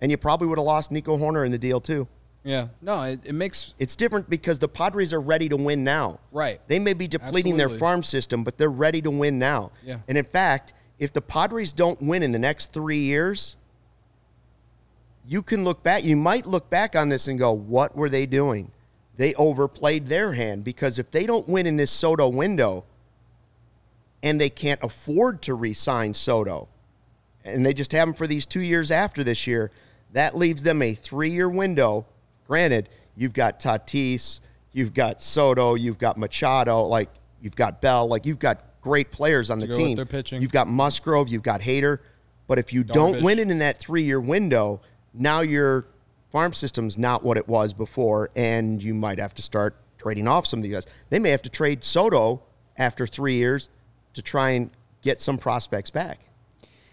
S1: And you probably would have lost Nico Hoerner in the deal too.
S4: Yeah. No, it, it makes
S1: It's different because the Padres are ready to win now.
S4: Right.
S1: They may be depleting their farm system, but they're ready to win now.
S4: Yeah.
S1: And in fact, if the Padres don't win in the next three years, you can look back. You might look back on this and go, "What were they doing? They overplayed their hand because if they don't win in this Soto window, and they can't afford to re-sign Soto, and they just have him for these two years after this year, that leaves them a three-year window. Granted, you've got Tatis, you've got Soto, you've got Machado, like you've got Bell, like you've got great players on the team.
S4: pitching.
S1: You've got Musgrove, you've got Hader, but if you don't win it in that three-year window, now your farm system's not what it was before, and you might have to start trading off some of these guys. They may have to trade Soto after three years to try and get some prospects back.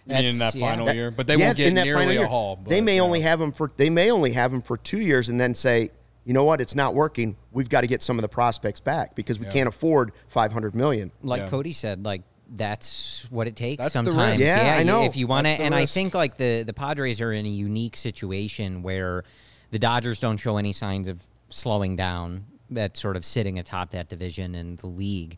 S4: in that
S3: That's- yeah.
S4: final
S1: That-
S4: year, but they
S1: yeah,
S4: won't get nearly a
S1: year.
S4: haul.
S1: they may
S4: yeah.
S1: only have him for they may only have him for two years, and then say, you know what, it's not working. We've got to get some of the prospects back because we
S4: Yeah.
S1: can't afford five hundred million.
S3: like
S4: Yeah.
S3: Cody said, like that's what it takes
S4: That's the
S3: sometimes.
S4: risk.
S1: Yeah, I know.
S3: If you want to,
S4: That's the
S3: and I think like the the Padres are in a unique situation where the Dodgers don't show any signs of slowing down. That sort of sitting atop that division and the league,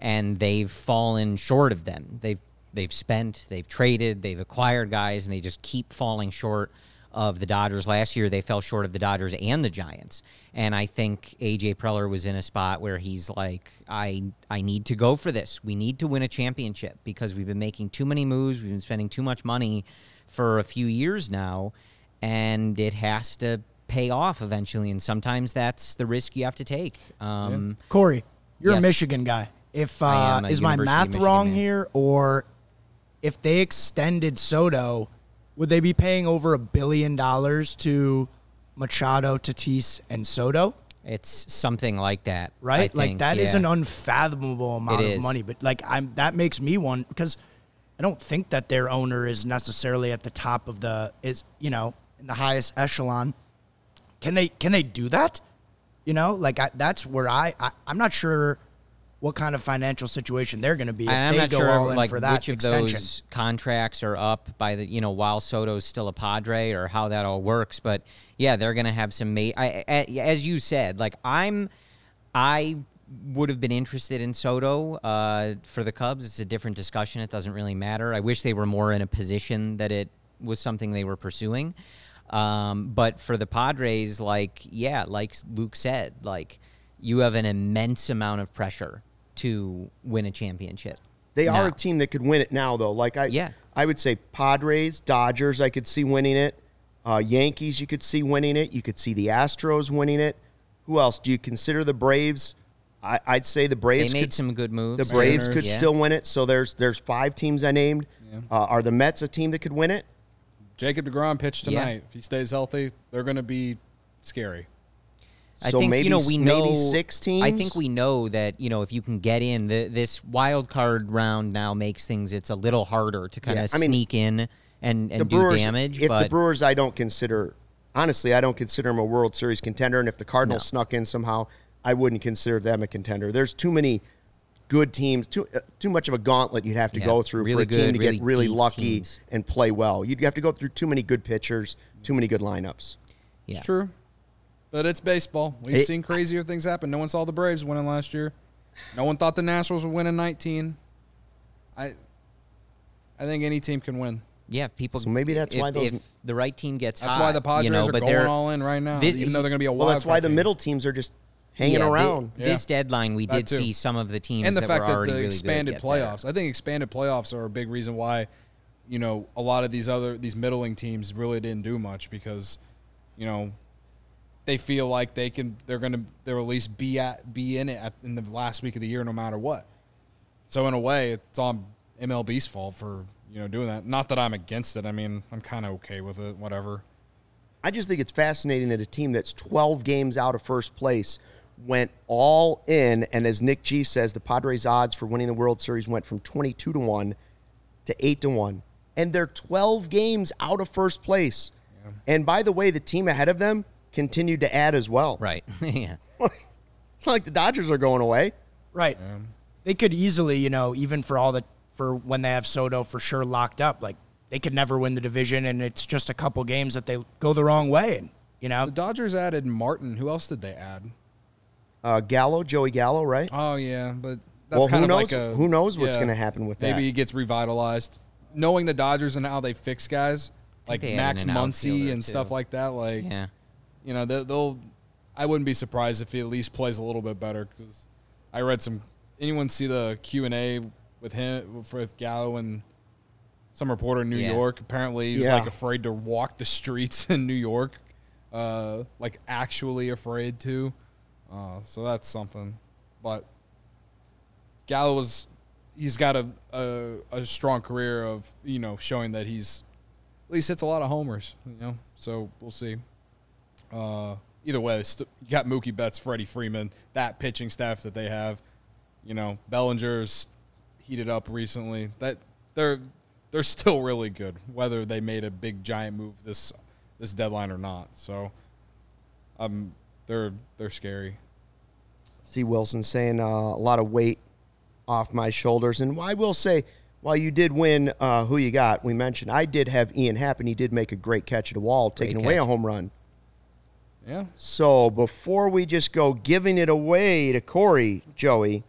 S3: and they've fallen short of them. They've they've spent, they've traded, they've acquired guys, and they just keep falling short of the Dodgers. Last year, they fell short of the Dodgers and the Giants. And I think AJ Preller was in a spot where he's like, I I need to go for this. We need to win a championship because we've been making too many moves. We've been spending too much money for a few years now, and it has to pay off eventually. And sometimes that's the risk you have to take. Um,
S9: Corey, you're
S3: Yes.
S9: a Michigan guy. If uh, is my
S3: University of
S9: math wrong
S3: man.
S9: here, or if they extended Soto, would they be paying over a billion dollars to Machado, Tatis, and Soto?
S3: It's something like that, I
S9: Right? like that is
S3: yeah.
S9: an unfathomable amount
S3: It
S9: of
S3: is.
S9: money. But like I'm that makes me one because I don't think that their owner is necessarily at the top of the is you know in the highest echelon. Can they can they do that? You know, like I, that's where I, I I'm not sure what kind of financial situation they're going to be if
S3: I'm
S9: they
S3: not
S9: go
S3: sure
S9: all in
S3: like
S9: for that
S3: which of
S9: extension.
S3: those contracts are up by the you know while Soto's still a Padre or how that all works, but yeah, they're gonna have some. Ma- I, I, as you said, like I'm, I would have been interested in Soto uh, for the Cubs. It's a different discussion. It doesn't really matter. I wish they were more in a position that it was something they were pursuing. Um, but for the Padres, like yeah, like Luke said, like you have an immense amount of pressure to win a championship.
S1: They are a team that could win it now, though. Like I,
S3: Yeah.
S1: I would say Padres, Dodgers, I could see winning it. Uh, Yankees, you could see winning it. You could see the Astros winning it. Who else? Do you consider the Braves? I, I'd say the
S3: They
S1: Braves.
S3: made
S1: could,
S3: some good moves.
S1: The Braves
S3: too.
S1: could
S3: Yeah.
S1: still win it. So there's there's five teams I named. Uh, are the Mets a team that could win it?
S4: Jacob deGrom pitched
S3: Yeah.
S4: tonight. If he stays healthy, they're going to be scary.
S3: I
S1: So
S3: think
S1: maybe
S3: you know
S1: s-
S3: we
S1: maybe
S3: know
S1: six
S3: I think we know that you know if you can get in the, this wild card round now makes things it's a little harder to kind
S1: Yeah,
S3: of
S1: I mean,
S3: sneak in and
S1: the
S3: and do
S1: Brewers,
S3: damage.
S1: If
S3: but
S1: the Brewers, I don't consider honestly, I don't consider them a World Series contender. And if the Cardinals snuck in somehow, I wouldn't consider them a contender. There's too many good teams, too uh, too much of a gauntlet you'd have to
S3: Yeah,
S1: go through
S3: really
S1: for a team to
S3: really
S1: get really lucky
S3: teams.
S1: and play well. You'd have to go through too many good pitchers, too many good lineups.
S3: yeah.
S4: It's true. But it's baseball. We've
S1: It-
S4: seen crazier things happen. No one saw the Braves winning last year. No one thought the Nationals would win in 19. I I think any team can win.
S3: Yeah, people.
S1: So maybe that's
S3: if,
S1: why those-
S3: if the right team gets
S4: That's
S3: hot,
S4: why the Padres
S3: you know,
S4: are going all in right now,
S3: this-
S4: even though they're going to be a wild
S1: Well, that's why
S4: card
S1: the middle teams are just hanging
S3: yeah, thi-
S1: around.
S3: This deadline, we
S4: That
S3: did
S4: too.
S3: see some of the teams
S4: and the
S3: that
S4: fact
S3: were
S4: that the
S3: really
S4: expanded
S3: get better.
S4: playoffs. I think expanded playoffs are a big reason why, you know, a lot of these other these middling teams really didn't do much because, you know, they feel like they can they're going to they'll at least be at be in it at, in the last week of the year no matter what. So in a way, it's on MLB's fault for you know doing that. Not that I'm against it. I mean, I'm kind of okay with it. Whatever.
S1: I just think it's fascinating that a team that's 12 games out of first place went all in. And as Nick G says, the Padres' odds for winning the World Series went from 22 to 1 to 8 to 1. And they're 12 games out of first place. And by the way, the team ahead of them continued to add as well.
S3: Right. (laughs) yeah. (laughs)
S1: It's not like the Dodgers are going away.
S9: Right. They could easily, you know, even for all the for when they have Soto for sure locked up, like they could never win the division, and it's just a couple games that they go the wrong way, and you know,
S4: The Dodgers added Martin. Who else did they add?
S1: Uh, Gallo, Joey Gallo, right?
S4: Oh yeah, but that's
S1: Well,
S4: kind
S1: who
S4: of
S1: knows-
S4: like a
S1: who knows what's
S4: yeah.
S1: gonna happen with that.
S4: Maybe he gets revitalized. Knowing the Dodgers and how they fix guys like Max
S3: an
S4: Muncy
S3: outfielder,
S4: and stuff like that, like
S3: Yeah.
S4: You know they, they'll. I wouldn't be surprised if he at least plays a little bit better because I read some. Anyone see the Q and A with him with Gallo and some reporter in New
S3: Yeah.
S4: York? Apparently, he's
S1: Yeah.
S4: like afraid to walk the streets (laughs) in New York, uh, like actually afraid to. Uh, so that's something, but Gallo was he's got a, a a strong career of you know showing that he's at least hits a lot of homers. You know, so we'll see. Uh, either way, st- you got Mookie Betts, Freddie Freeman, that pitching staff that they have. You know, Bellinger's heated up recently. That they're they're still really good, whether they made a big giant move this this deadline or not. So, um, they're they're scary.
S1: See Willson saying uh, a lot of weight off my shoulders. And I will say, while you did win uh, who you got, we mentioned I did have Ian Happ, and he did make a great catch at a wall, taking away a home run.
S4: Yeah,
S1: So before we just go giving it away to Corey, Joey,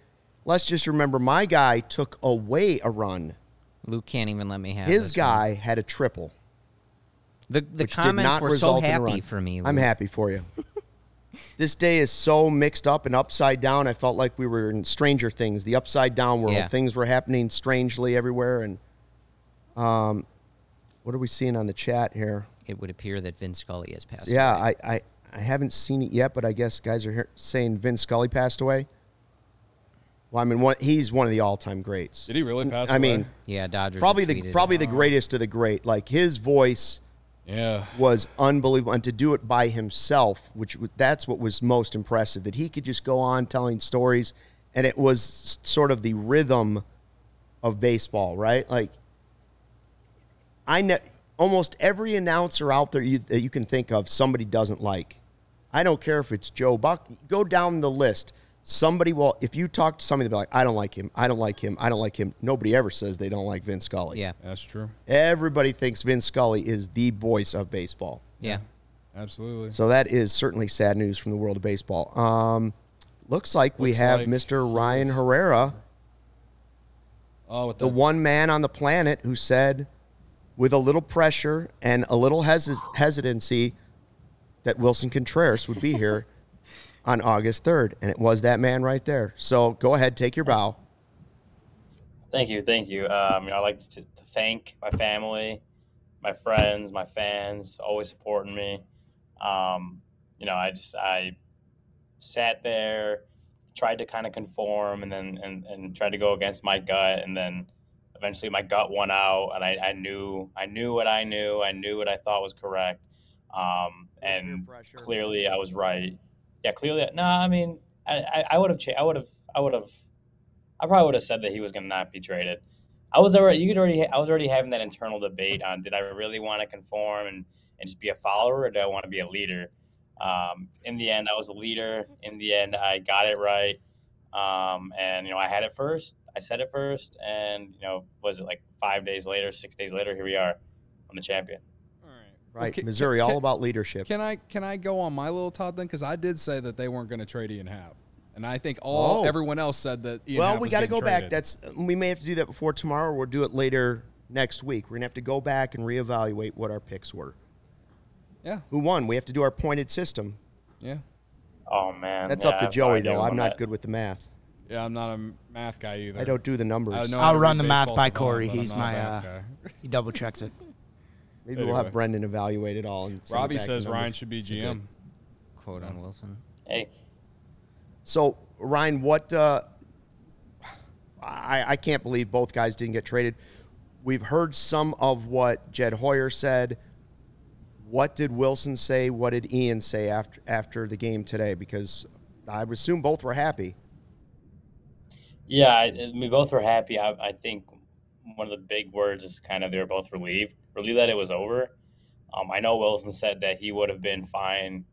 S1: let's just remember my guy took away a run.
S3: Luke can't even let me have
S1: His
S3: this
S1: guy
S3: one.
S1: had a triple.
S3: The the
S1: which did
S3: comments
S1: not
S3: were so
S1: result in a
S3: happy for me.
S1: I'm happy for you. (laughs) this day is so mixed up and upside down. I felt like we were in Stranger Things, the upside down world.
S3: Yeah.
S1: Things were happening strangely everywhere. And um, what are we seeing on the chat here?
S3: It would appear that Vin Scully has passed.
S1: Yeah,
S3: away.
S1: I, I, I haven't seen it yet, but I guess guys are here saying Vin Scully passed away. Well, I mean, one, he's one of the all-time greats.
S4: did he really pass?
S1: I
S4: away?
S1: mean,
S3: yeah. Dodgers
S1: probably the probably the greatest of the great. Like his voice
S4: yeah.
S1: was unbelievable, and to do it by himself, which that's what was most impressive. That he could just go on telling stories, and it was sort of the rhythm of baseball, right? Like I know almost every announcer out there you, that you can think of, somebody doesn't like. I don't care if it's Joe Buck. Go down the list. Somebody will. If you talk to somebody, they'll be like, "I don't like him. I don't like him. I don't like him." Nobody ever says they don't like Vin Scully.
S3: Yeah.
S4: That's true.
S1: Everybody thinks Vin Scully is the voice of baseball.
S3: Yeah.
S4: Absolutely.
S1: So that is certainly sad news from the world of baseball. Um, looks like we
S4: Looks
S1: have
S4: like
S1: Mr. Ryan Herrera,
S4: Oh, with
S1: the one man on the planet who said, with a little pressure and a little hes- hesitancy, that Willson Contreras would be here (laughs) on August 3rd. And it was that man right there. So go ahead, take your bow.
S10: Thank you, thank you. Um, you know, I'd like to, to thank my family, my friends, my fans, always supporting me. Um, you know, I just I sat there, tried to kind of conform, and then and, and tried to go against my gut, and then eventually my gut won out, and I, I knew I knew what I knew. I knew what I thought was correct, um, and clearly I was right. Yeah, clearly. No, I mean, I, I would have, I would have, I would have, I probably would have said that he was going to not be traded. I was already, you could already, I was already having that internal debate on did I really want to conform and, and just be a follower, or do I want to be a leader? Um, in the end, I was a leader. In the end, I got it right. Um, and, you know, I had it first. I said it first. And, you know, was it like five days later, six days later, here we are. I'm the champion.
S1: Right, well, can, Missouri, can, all about leadership.
S4: Can I can I go on my little Todd then? Because I did say that they weren't going to trade Ian Happ, and I think all oh. everyone else said that. Ian
S1: well,
S4: Happ
S1: we got
S4: to
S1: go
S4: traded.
S1: back. That's we may have to do that before tomorrow. or We'll do it later next week. We're gonna have to go back and reevaluate what our picks were.
S4: Yeah.
S1: Who won? We have to do our pointed system.
S4: Yeah.
S10: Oh man.
S1: That's
S10: yeah,
S1: up to Joey though. I'm not that. good with the math.
S4: Yeah, I'm not a math guy either.
S1: I don't do the numbers.
S9: I'll run the math by Corey. He's my. Uh, he double checks it. (laughs)
S1: Maybe anyway. we'll have Brendan evaluate it all. And
S4: Robbie says Ryan should be GM.
S3: Quote on Willson.
S10: Hey.
S1: So Ryan, what? Uh, I I can't believe both guys didn't get traded. We've heard some of what Jed Hoyer said. What did Willson say? What did Ian say after after the game today? Because I would assume both were happy.
S10: Yeah, we both were happy. I, I think one of the big words is kind of they were both relieved, relieved that it was over. Um, I know Willson said that he would have been fine.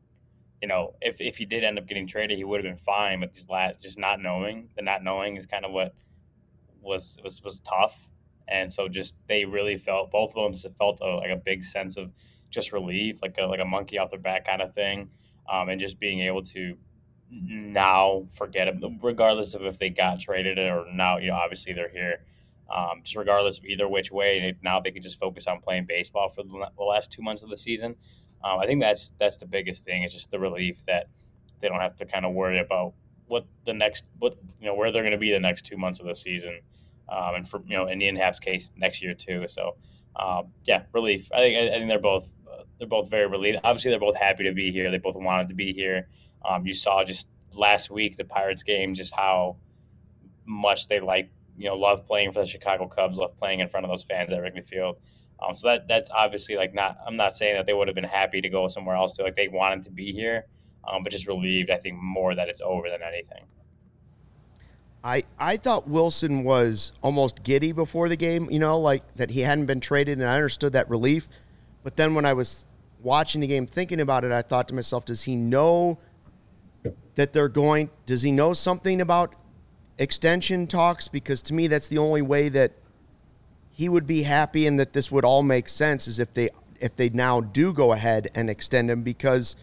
S10: You know, if, if he did end up getting traded, he would have been fine. But these last, just not knowing, the not knowing is kind of what was was was tough. And so, just they really felt both of them felt a, like a big sense of just relief, like a like a monkey off their back kind of thing, um, and just being able to now forget it, regardless of if they got traded or now. You know, obviously they're here um, just regardless of either which way. Now they can just focus on playing baseball for the last two months of the season. Um, I think that's that's the biggest thing. It's just the relief that they don't have to kind of worry about what the next what you know where they're going to be the next two months of the season, um, and for you know Ian Happ's case next year too. So um, yeah, relief. I think I, think they're both they're both very relieved. Obviously, they're both happy to be here. They both wanted to be here. Um, you saw just last week the Pirates game, just how much they like you know love playing for the Chicago Cubs, love playing in front of those fans at Wrigley Field. Um, so that that's obviously like not. I'm not saying that they would have been happy to go somewhere else. To, like they wanted to be here, um, but just relieved. I think more that it's over than anything.
S1: I I thought Willson was almost giddy before the game. You know, like that he hadn't been traded, and I understood that relief. But then when I was watching the game, thinking about it, I thought to myself, does he know that they're going? Does he know something about extension talks because to me that's the only way that he would be happy and that this would all make sense is if they if they now do go ahead and extend him because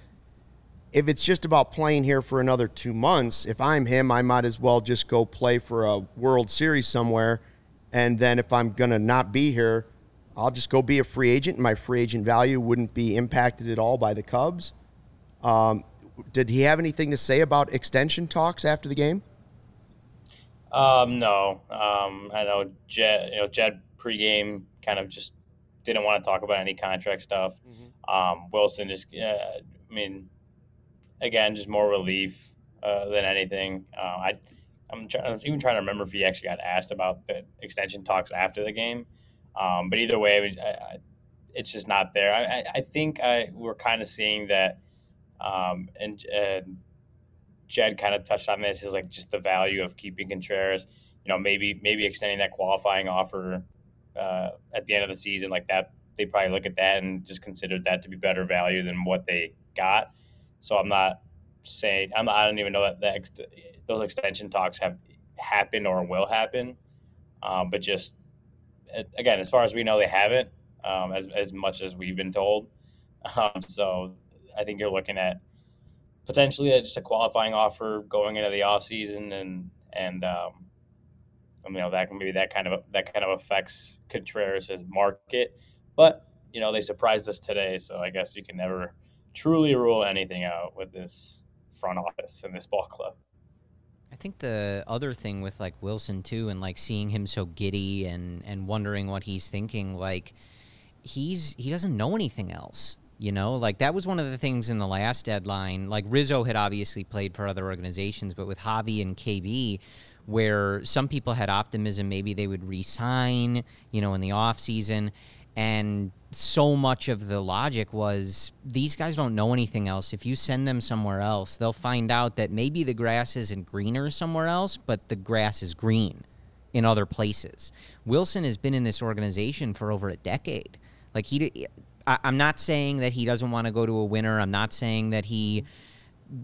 S1: if it's just about playing here for another 2 months if I'm him I might as well just go play for a World Series somewhere and then if I'm going to not be here I'll just go be a free agent and my free agent value wouldn't be impacted at all by the Cubs um, did he have anything to say about extension talks after the game?
S10: Um, no. Um, I know Jed. You know, Jed pregame kind of just didn't want to talk about any contract stuff. Mm-hmm. Um, Willson just, uh, I mean, again, just more relief uh, than anything. Uh, I, I'm, try- I'm, even trying to remember if he actually got asked about the extension talks after the game. Um, but either way, it was, I, I, it's just not there. I, I think I, we're kind of seeing that, um, and, and Jed kind of touched on this is like just the value of keeping Contreras. You know, maybe maybe extending that qualifying offer uh, at the end of the season like that. They probably look at that and just considered that to be better value than what they got. So I'm not saying I'm. I don't even know that, those extension talks have happened or will happen. Um, but just again, as far as we know, they haven't. Um, as as much as we've been told. (laughs) Um, so I think you're looking at potentially just a qualifying offer going into the off season, and and um, you know that maybe that kind of that kind of affects Contreras' market. But you know they surprised us today, so I guess you can never truly rule anything out with this front office and this ball club.
S3: I think the other thing with like Willson too, and like seeing him so giddy and and wondering what he's thinking, like he's he doesn't know anything else. You know, like that was one of the things in the last deadline. Like Rizzo had obviously played for other organizations, but with Javi and KB, where some people had optimism maybe they would re-sign, you know, in the offseason. And so much of the logic was these guys don't know anything else. If you send them somewhere else, they'll find out that maybe the grass isn't greener somewhere else, but the grass is green in other places. Willson has been in this organization for over a decade. Like he, I, am not saying that he doesn't want to go to a winner. I'm not saying that he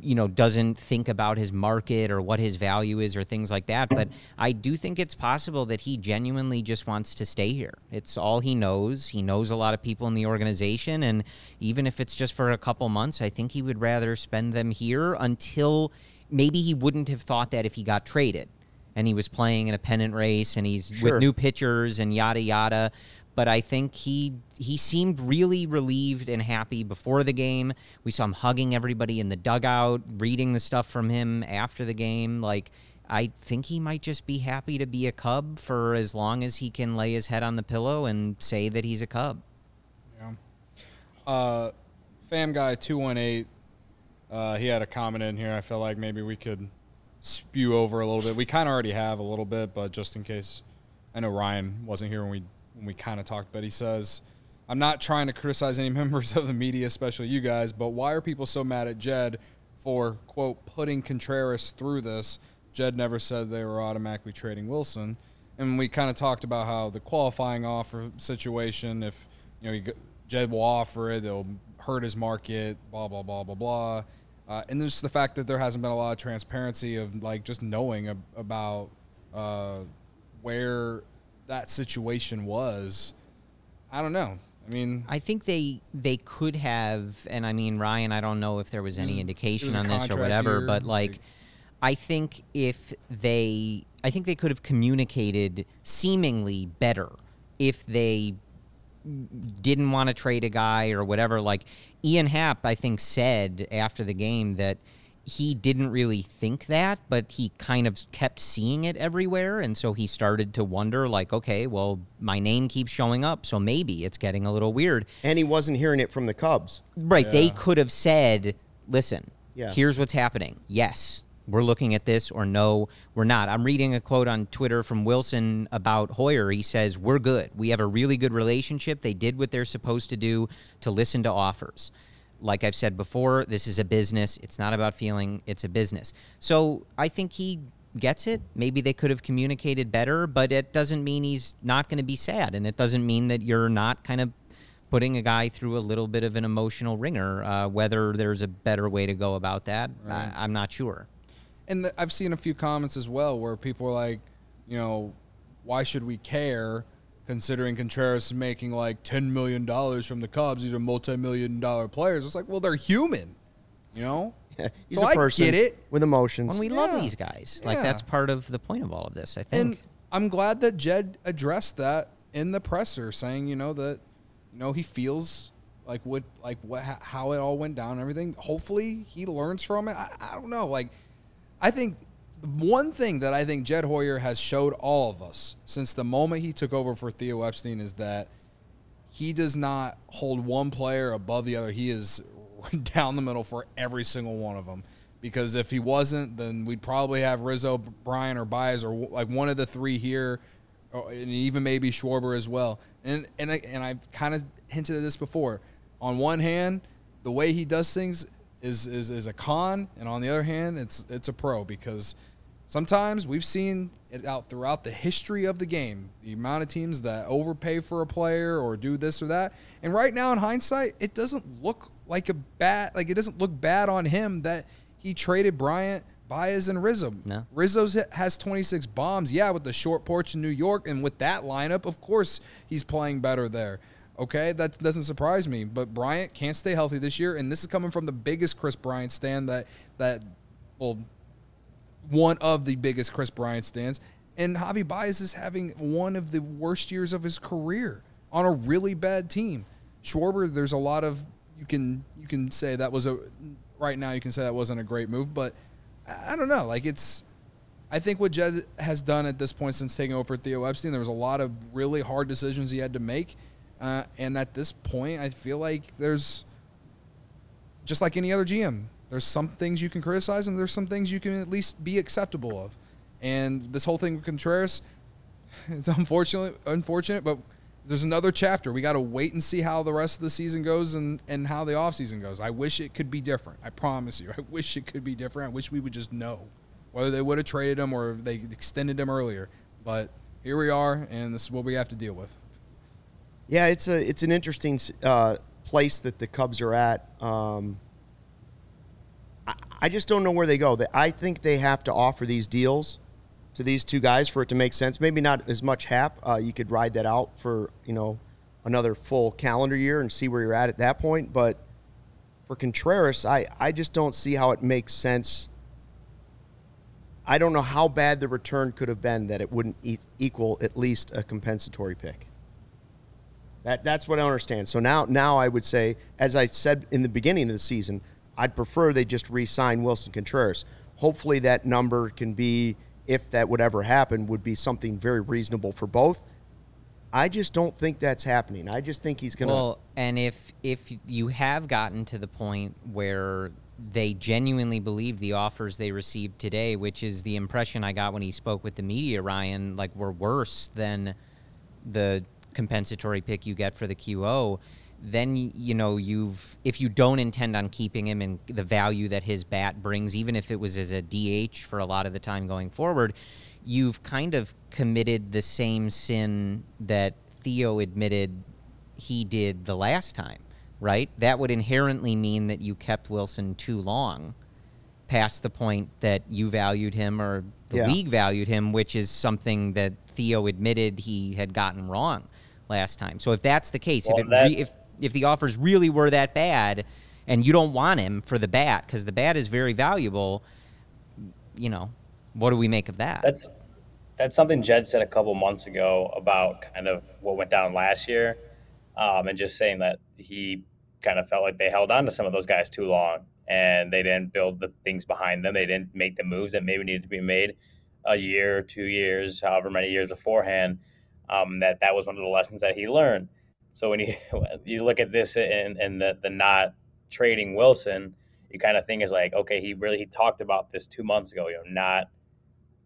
S3: you know doesn't think about his market or what his value is or things like that but i do think it's possible that he genuinely just wants to stay here it's all he knows he knows a lot of people in the organization and even if it's just for a couple months i think he would rather spend them here until maybe he wouldn't have thought that if he got traded and he was playing in a pennant race and he's sure. with new pitchers and yada yada but I think he he seemed really relieved and happy before the game. We saw him hugging everybody in the dugout, reading the stuff from him after the game. Like I think he might just be happy to be a Cub for as long as he can lay his head on the pillow and say that he's a Cub.
S4: Yeah. Uh, Fam guy two one eight. Uh, he had a comment in here. I felt like maybe we could spew over a little bit. We kind of already have a little bit, but just in case, I know Ryan wasn't here when we when we kind of talked, but he says, I'm not trying to criticize any (laughs) members of the media, especially you guys, but why are people so mad at Jed for, quote, putting Contreras through this? Jed never said they were automatically trading Willson. And we kind of talked about how the qualifying offer situation, if, you know, Jed will offer it, it'll hurt his market, blah, blah, blah, blah, blah. Uh, and there's the fact that there hasn't been a lot of transparency of like just knowing ab- about uh, where that situation was, I don't know. I mean,
S3: I think they they could have, and I mean, Ryan, I don't know if there was any indication on this or whatever, year. but like, I think if they, I think they could have communicated seemingly better if they didn't want to trade a guy or whatever. Like Ian Happ, I think said after the game that he didn't really think that, but he kind of kept seeing it everywhere. And so he started to wonder, like, okay, well, my name keeps showing up, so maybe it's getting a little weird.
S1: And he wasn't hearing it from the Cubs.
S3: Right. Yeah. They could have said, listen, yeah. here's what's happening. Yes, we're looking at this, or no, we're not. I'm reading a quote on Twitter from Willson about Hoyer. He says, We're good. We have a really good relationship. They did what they're supposed to do to listen to offers like I've said before, this is a business. It's not about feeling, it's a business. So I think he gets it. Maybe they could have communicated better, but it doesn't mean he's not going to be sad. And it doesn't mean that you're not kind of putting a guy through a little bit of an emotional ringer. Uh, whether there's a better way to go about that, right. I, am not sure.
S4: And the, I've seen a few comments as well where people are like, you know, why should we care? Considering Contreras is making like $10 million from the Cubs. These are multi million dollar players. It's like, well, they're human, you know? (laughs)
S1: Yeah, he's so a person I get it. with emotions.
S3: And we yeah. love these guys. Like, yeah. that's part of the point of all of this, I think.
S4: And I'm glad that Jed addressed that in the presser, saying, you know, that, you know, he feels like what, like what, how it all went down and everything. Hopefully he learns from it. I, I don't know. Like, I think one thing that I think Jed Hoyer has showed all of us since the moment he took over for Theo Epstein is that he does not hold one player above the other. He is (laughs) down the middle for every single one of them. Because if he wasn't, then we'd probably have Rizzo, Bryant, or Baez, or like one of the three here, uh, and even maybe Schwarber as well. And and I, and I've kind of hinted at this before. On one hand, the way he does things is, is is a con, and on the other hand, it's it's a pro because Sometimes we've seen it out throughout the history of the game, the amount of teams that overpay for a player or do this or that. And right now, in hindsight, it doesn't look like a bad, like it doesn't look bad on him that he traded Bryant, Baez, and Rizzo.
S3: No.
S4: Rizzo has 26 bombs. Yeah, with the short porch in New York and with that lineup, of course he's playing better there. Okay, that doesn't surprise me. But Bryant can't stay healthy this year, and this is coming from the biggest Kris Bryant stand that that well one of the biggest Kris Bryant stands. And Javi Baez is having one of the worst years of his career on a really bad team. Schwarber, there's a lot of you can you can say that was a right now you can say that wasn't a great move, but I don't know. Like it's I think what Jed has done at this point since taking over Theo Epstein, there was a lot of really hard decisions he had to make. Uh, and at this point, I feel like there's just like any other GM, there's some things you can criticize, and there's some things you can at least be acceptable of. And this whole thing with Contreras, (laughs) it's unfortunate, unfortunate, but there's another chapter. We got to wait and see how the rest of the season goes and, and how the offseason goes. I wish it could be different. I promise you. (laughs) I wish it could be different. I wish we would just know whether they would have traded him or they extended him earlier. But here we are, and this is what we have to deal with.
S1: Yeah, it's a it's an interesting uh, place that the Cubs are at. Um, I, just don't know where they go. I think they have to offer these deals to these two guys for it to make sense. Maybe not as much Happ. Uh, you could ride that out for you know another full calendar year and see where you're at at that point. But for Contreras, I I just don't see how it makes sense. I don't know how bad the return could have been that it wouldn't e- equal at least a compensatory pick. That that's what I understand. So now now I would say, as I said in the beginning of the season, I'd prefer they just re-sign Willson Contreras. Hopefully that number can be if that would ever happen, would be something very reasonable for both. I just don't think that's happening. I just think he's going to.
S3: Well, and if if you have gotten to the point where they genuinely believe the offers they received today, which is the impression I got when he spoke with the media, Ryan, like were worse than the compensatory pick you get for the QO then you know you've if you don't intend on keeping him and the value that his bat brings even if it was as a DH for a lot of the time going forward you've kind of committed the same sin that Theo admitted he did the last time right that would inherently mean that you kept Willson too long past the point that you valued him or the yeah. league valued him which is something that Theo admitted he had gotten wrong last time so if that's the case well, if it re- if if the offers really were that bad and you don't want him for the bat because the bat is very valuable, you know, what do we make of that?
S10: That's that's something Jed said a couple months ago about kind of what went down last year, um, and just saying that he kind of felt like they held on to some of those guys too long and they didn't build the things behind them. They didn't make the moves that maybe needed to be made a year, two years, however many years beforehand. Um, that that was one of the lessons that he learned. So when you (laughs) you look at this and and the the not trading Willson, you kind of think is like, okay, he really he talked about this two months ago, you know, not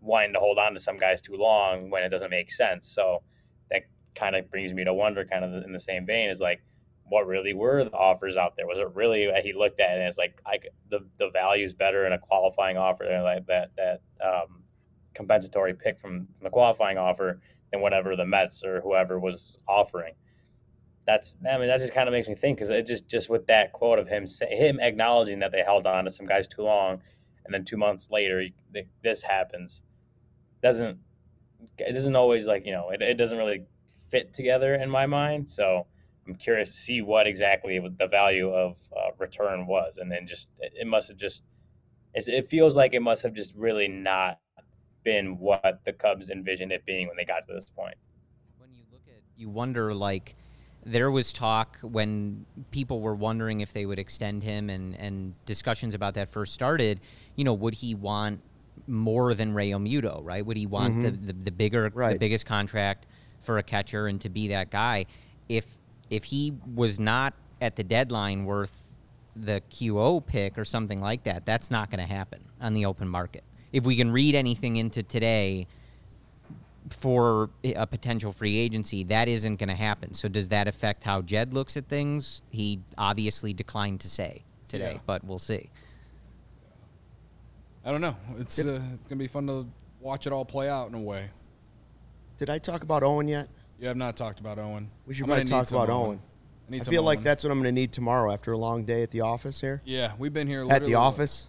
S10: wanting to hold on to some guys too long when it doesn't make sense. So that kind of brings me to wonder, kind of in the same vein, is like, what really were the offers out there? Was it really he looked at it and it's like, I the the value is better in a qualifying offer than like that that um, compensatory pick from, from the qualifying offer than whatever the Mets or whoever was offering that's I mean that just kind of makes me think because it just just with that quote of him say, him acknowledging that they held on to some guys too long, and then two months later this happens, doesn't it doesn't always like you know it, it doesn't really fit together in my mind. So I'm curious to see what exactly the value of uh, return was, and then just it, it must have just it feels like it must have just really not been what the Cubs envisioned it being when they got to this point.
S3: When you look at, you wonder like there was talk when people were wondering if they would extend him and, and discussions about that first started, you know, would he want more than Realmuto, right? Would he want mm-hmm. the, the, the, bigger, right. the biggest contract for a catcher and to be that guy? If, if he was not at the deadline worth the QO pick or something like that, that's not going to happen on the open market. If we can read anything into today, for a potential free agency, that isn't going to happen. So does that affect how Jed looks at things? He obviously declined to say today, yeah. but we'll see.
S4: I don't know. It's uh, going to be fun to watch it all play out in a way.
S1: Did I talk about OWYN yet?
S4: You have not talked about OWYN.
S1: We should probably talk about OWYN. I, I feel like that's what I'm going to need tomorrow after a long day at the office here.
S4: Yeah, we've been here
S1: at the office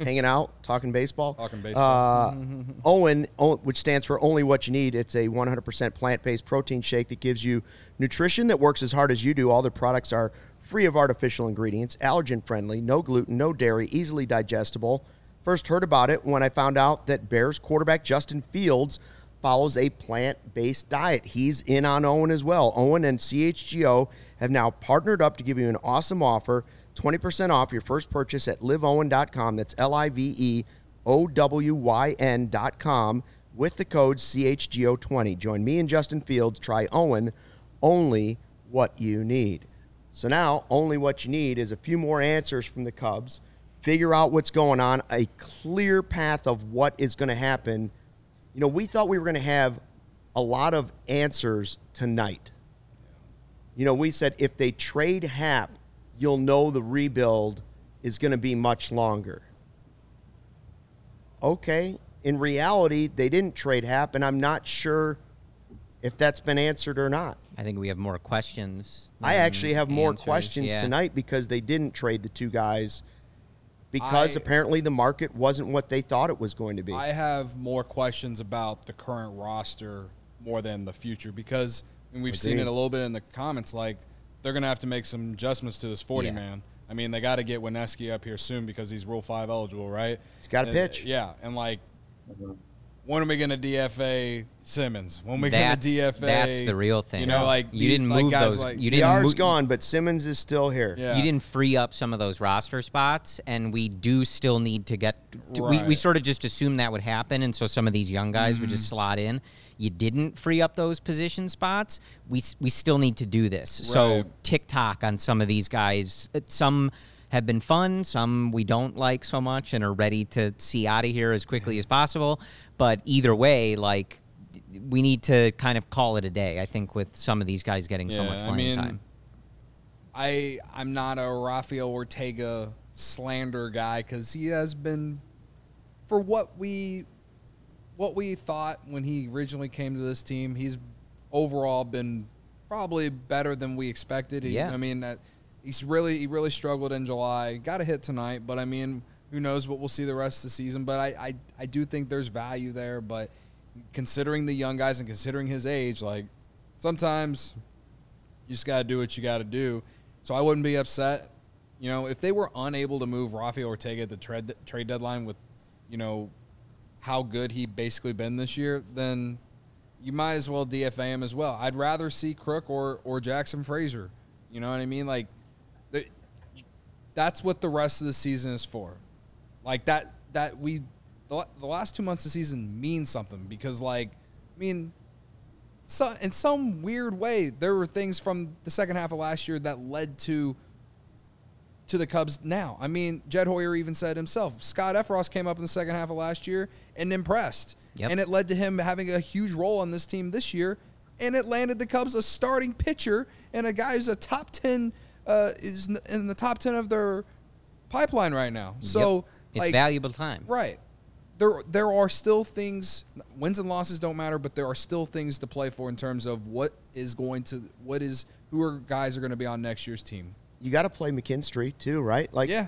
S1: hanging out, talking baseball.
S4: Talking baseball.
S1: Uh, OWYN, which stands for Only What You Need, it's a 100% plant based protein shake that gives you nutrition that works as hard as you do. All the products are free of artificial ingredients, allergen friendly, no gluten, no dairy, easily digestible. First heard about it when I found out that Bears quarterback Justin Fields follows a plant based diet. He's in on OWYN as well. OWYN and CHGO have now partnered up to give you an awesome offer 20% off your first purchase at liveowyn.com. That's L I V E O W Y N.com with the code CHGO20. Join me and Justin Fields. Try OWYN, only what you need. So now, only what you need is a few more answers from the Cubs, figure out what's going on, a clear path of what is going to happen You know, we thought we were going to have a lot of answers tonight. You know, we said if they trade Happ, you'll know the rebuild is going to be much longer. Okay. In reality, they didn't trade Happ, and I'm not sure if that's been answered or not.
S3: I think we have more questions.
S1: I actually have more
S3: answers,
S1: questions
S3: yeah.
S1: tonight because they didn't trade the two guys because
S4: I-
S1: apparently the market wasn't what they thought it was going to be.
S4: I have more questions about the current roster more than the future because and we've seen it a little bit in the comments. Like they're gonna have to make some adjustments to this forty
S3: Yeah.
S4: man. I mean, they got to get Wesneski up here soon because he's Rule Five eligible, right?
S1: He's gotta
S4: Uh,
S1: pitch.
S4: Yeah, and like, when are we gonna DFA Simmons? When are we gonna DFA?
S3: that's the real thing.
S4: You know, like
S3: You
S4: the-
S3: didn't
S4: like
S3: move
S4: guys
S3: those-
S4: Like,
S3: you
S1: the
S3: didn't
S1: R's
S3: move-
S1: gone, but Simmons is still here.
S4: Yeah.
S3: You didn't free up some of those roster spots, and we do still need to get. To, we, we sort of just assumed that would happen, and so some of these young guys would
S4: Mm-hmm.
S3: just slot in. You didn't free up those position spots. We we still need to do this. So
S4: Right.
S3: tick tock on some of these guys. Uh, Some have been fun. Some we don't like so much, and are ready to see out of here as quickly as possible. But either way, like. We need to kind of call it a day. I think with some of these guys getting so
S4: Yeah,
S3: much
S4: I
S3: playing
S4: mean,
S3: time.
S4: I I'm not a Rafael Ortega slander guy because he has been for what we what we thought when he originally came to this team. He's overall been probably better than we expected. He,
S3: Yeah.
S4: I mean that he's really he really struggled in July. Got a hit tonight, but I mean who knows what we'll see the rest of the season. But I I, I do think there's value there. But considering the young guys and considering his age, like sometimes you just got to do what you got to do. So I wouldn't be upset. You know, if they were unable to move Rafael Ortega at the trade trade deadline with, you know, how good he basically been this year, then you might as well DFA him as well. I'd rather see Crook or or Jackson Fraser. You know what I mean? Like, that's what the rest of the season is for. Like that that we the, the last two months of the season mean something because like I mean so in some weird way, there were things from the second half of last year that led to to the Cubs now. I mean, Jed Hoyer even said himself, Scott Effross came up in the second half of last year and impressed.
S3: Yep.
S4: And it led to him having a huge role on this team this year. And it landed the Cubs a starting pitcher and a guy who's a top 10, uh, is in the top 10 of their pipeline right now. So,
S3: Yep. it's
S4: like,
S3: valuable time.
S4: Right. There there are still things wins and losses don't matter, but there are still things to play for in terms of what is going to what is who are guys are going to be on next year's team.
S1: You got to play McKinstry too, right? Like,
S4: Yeah.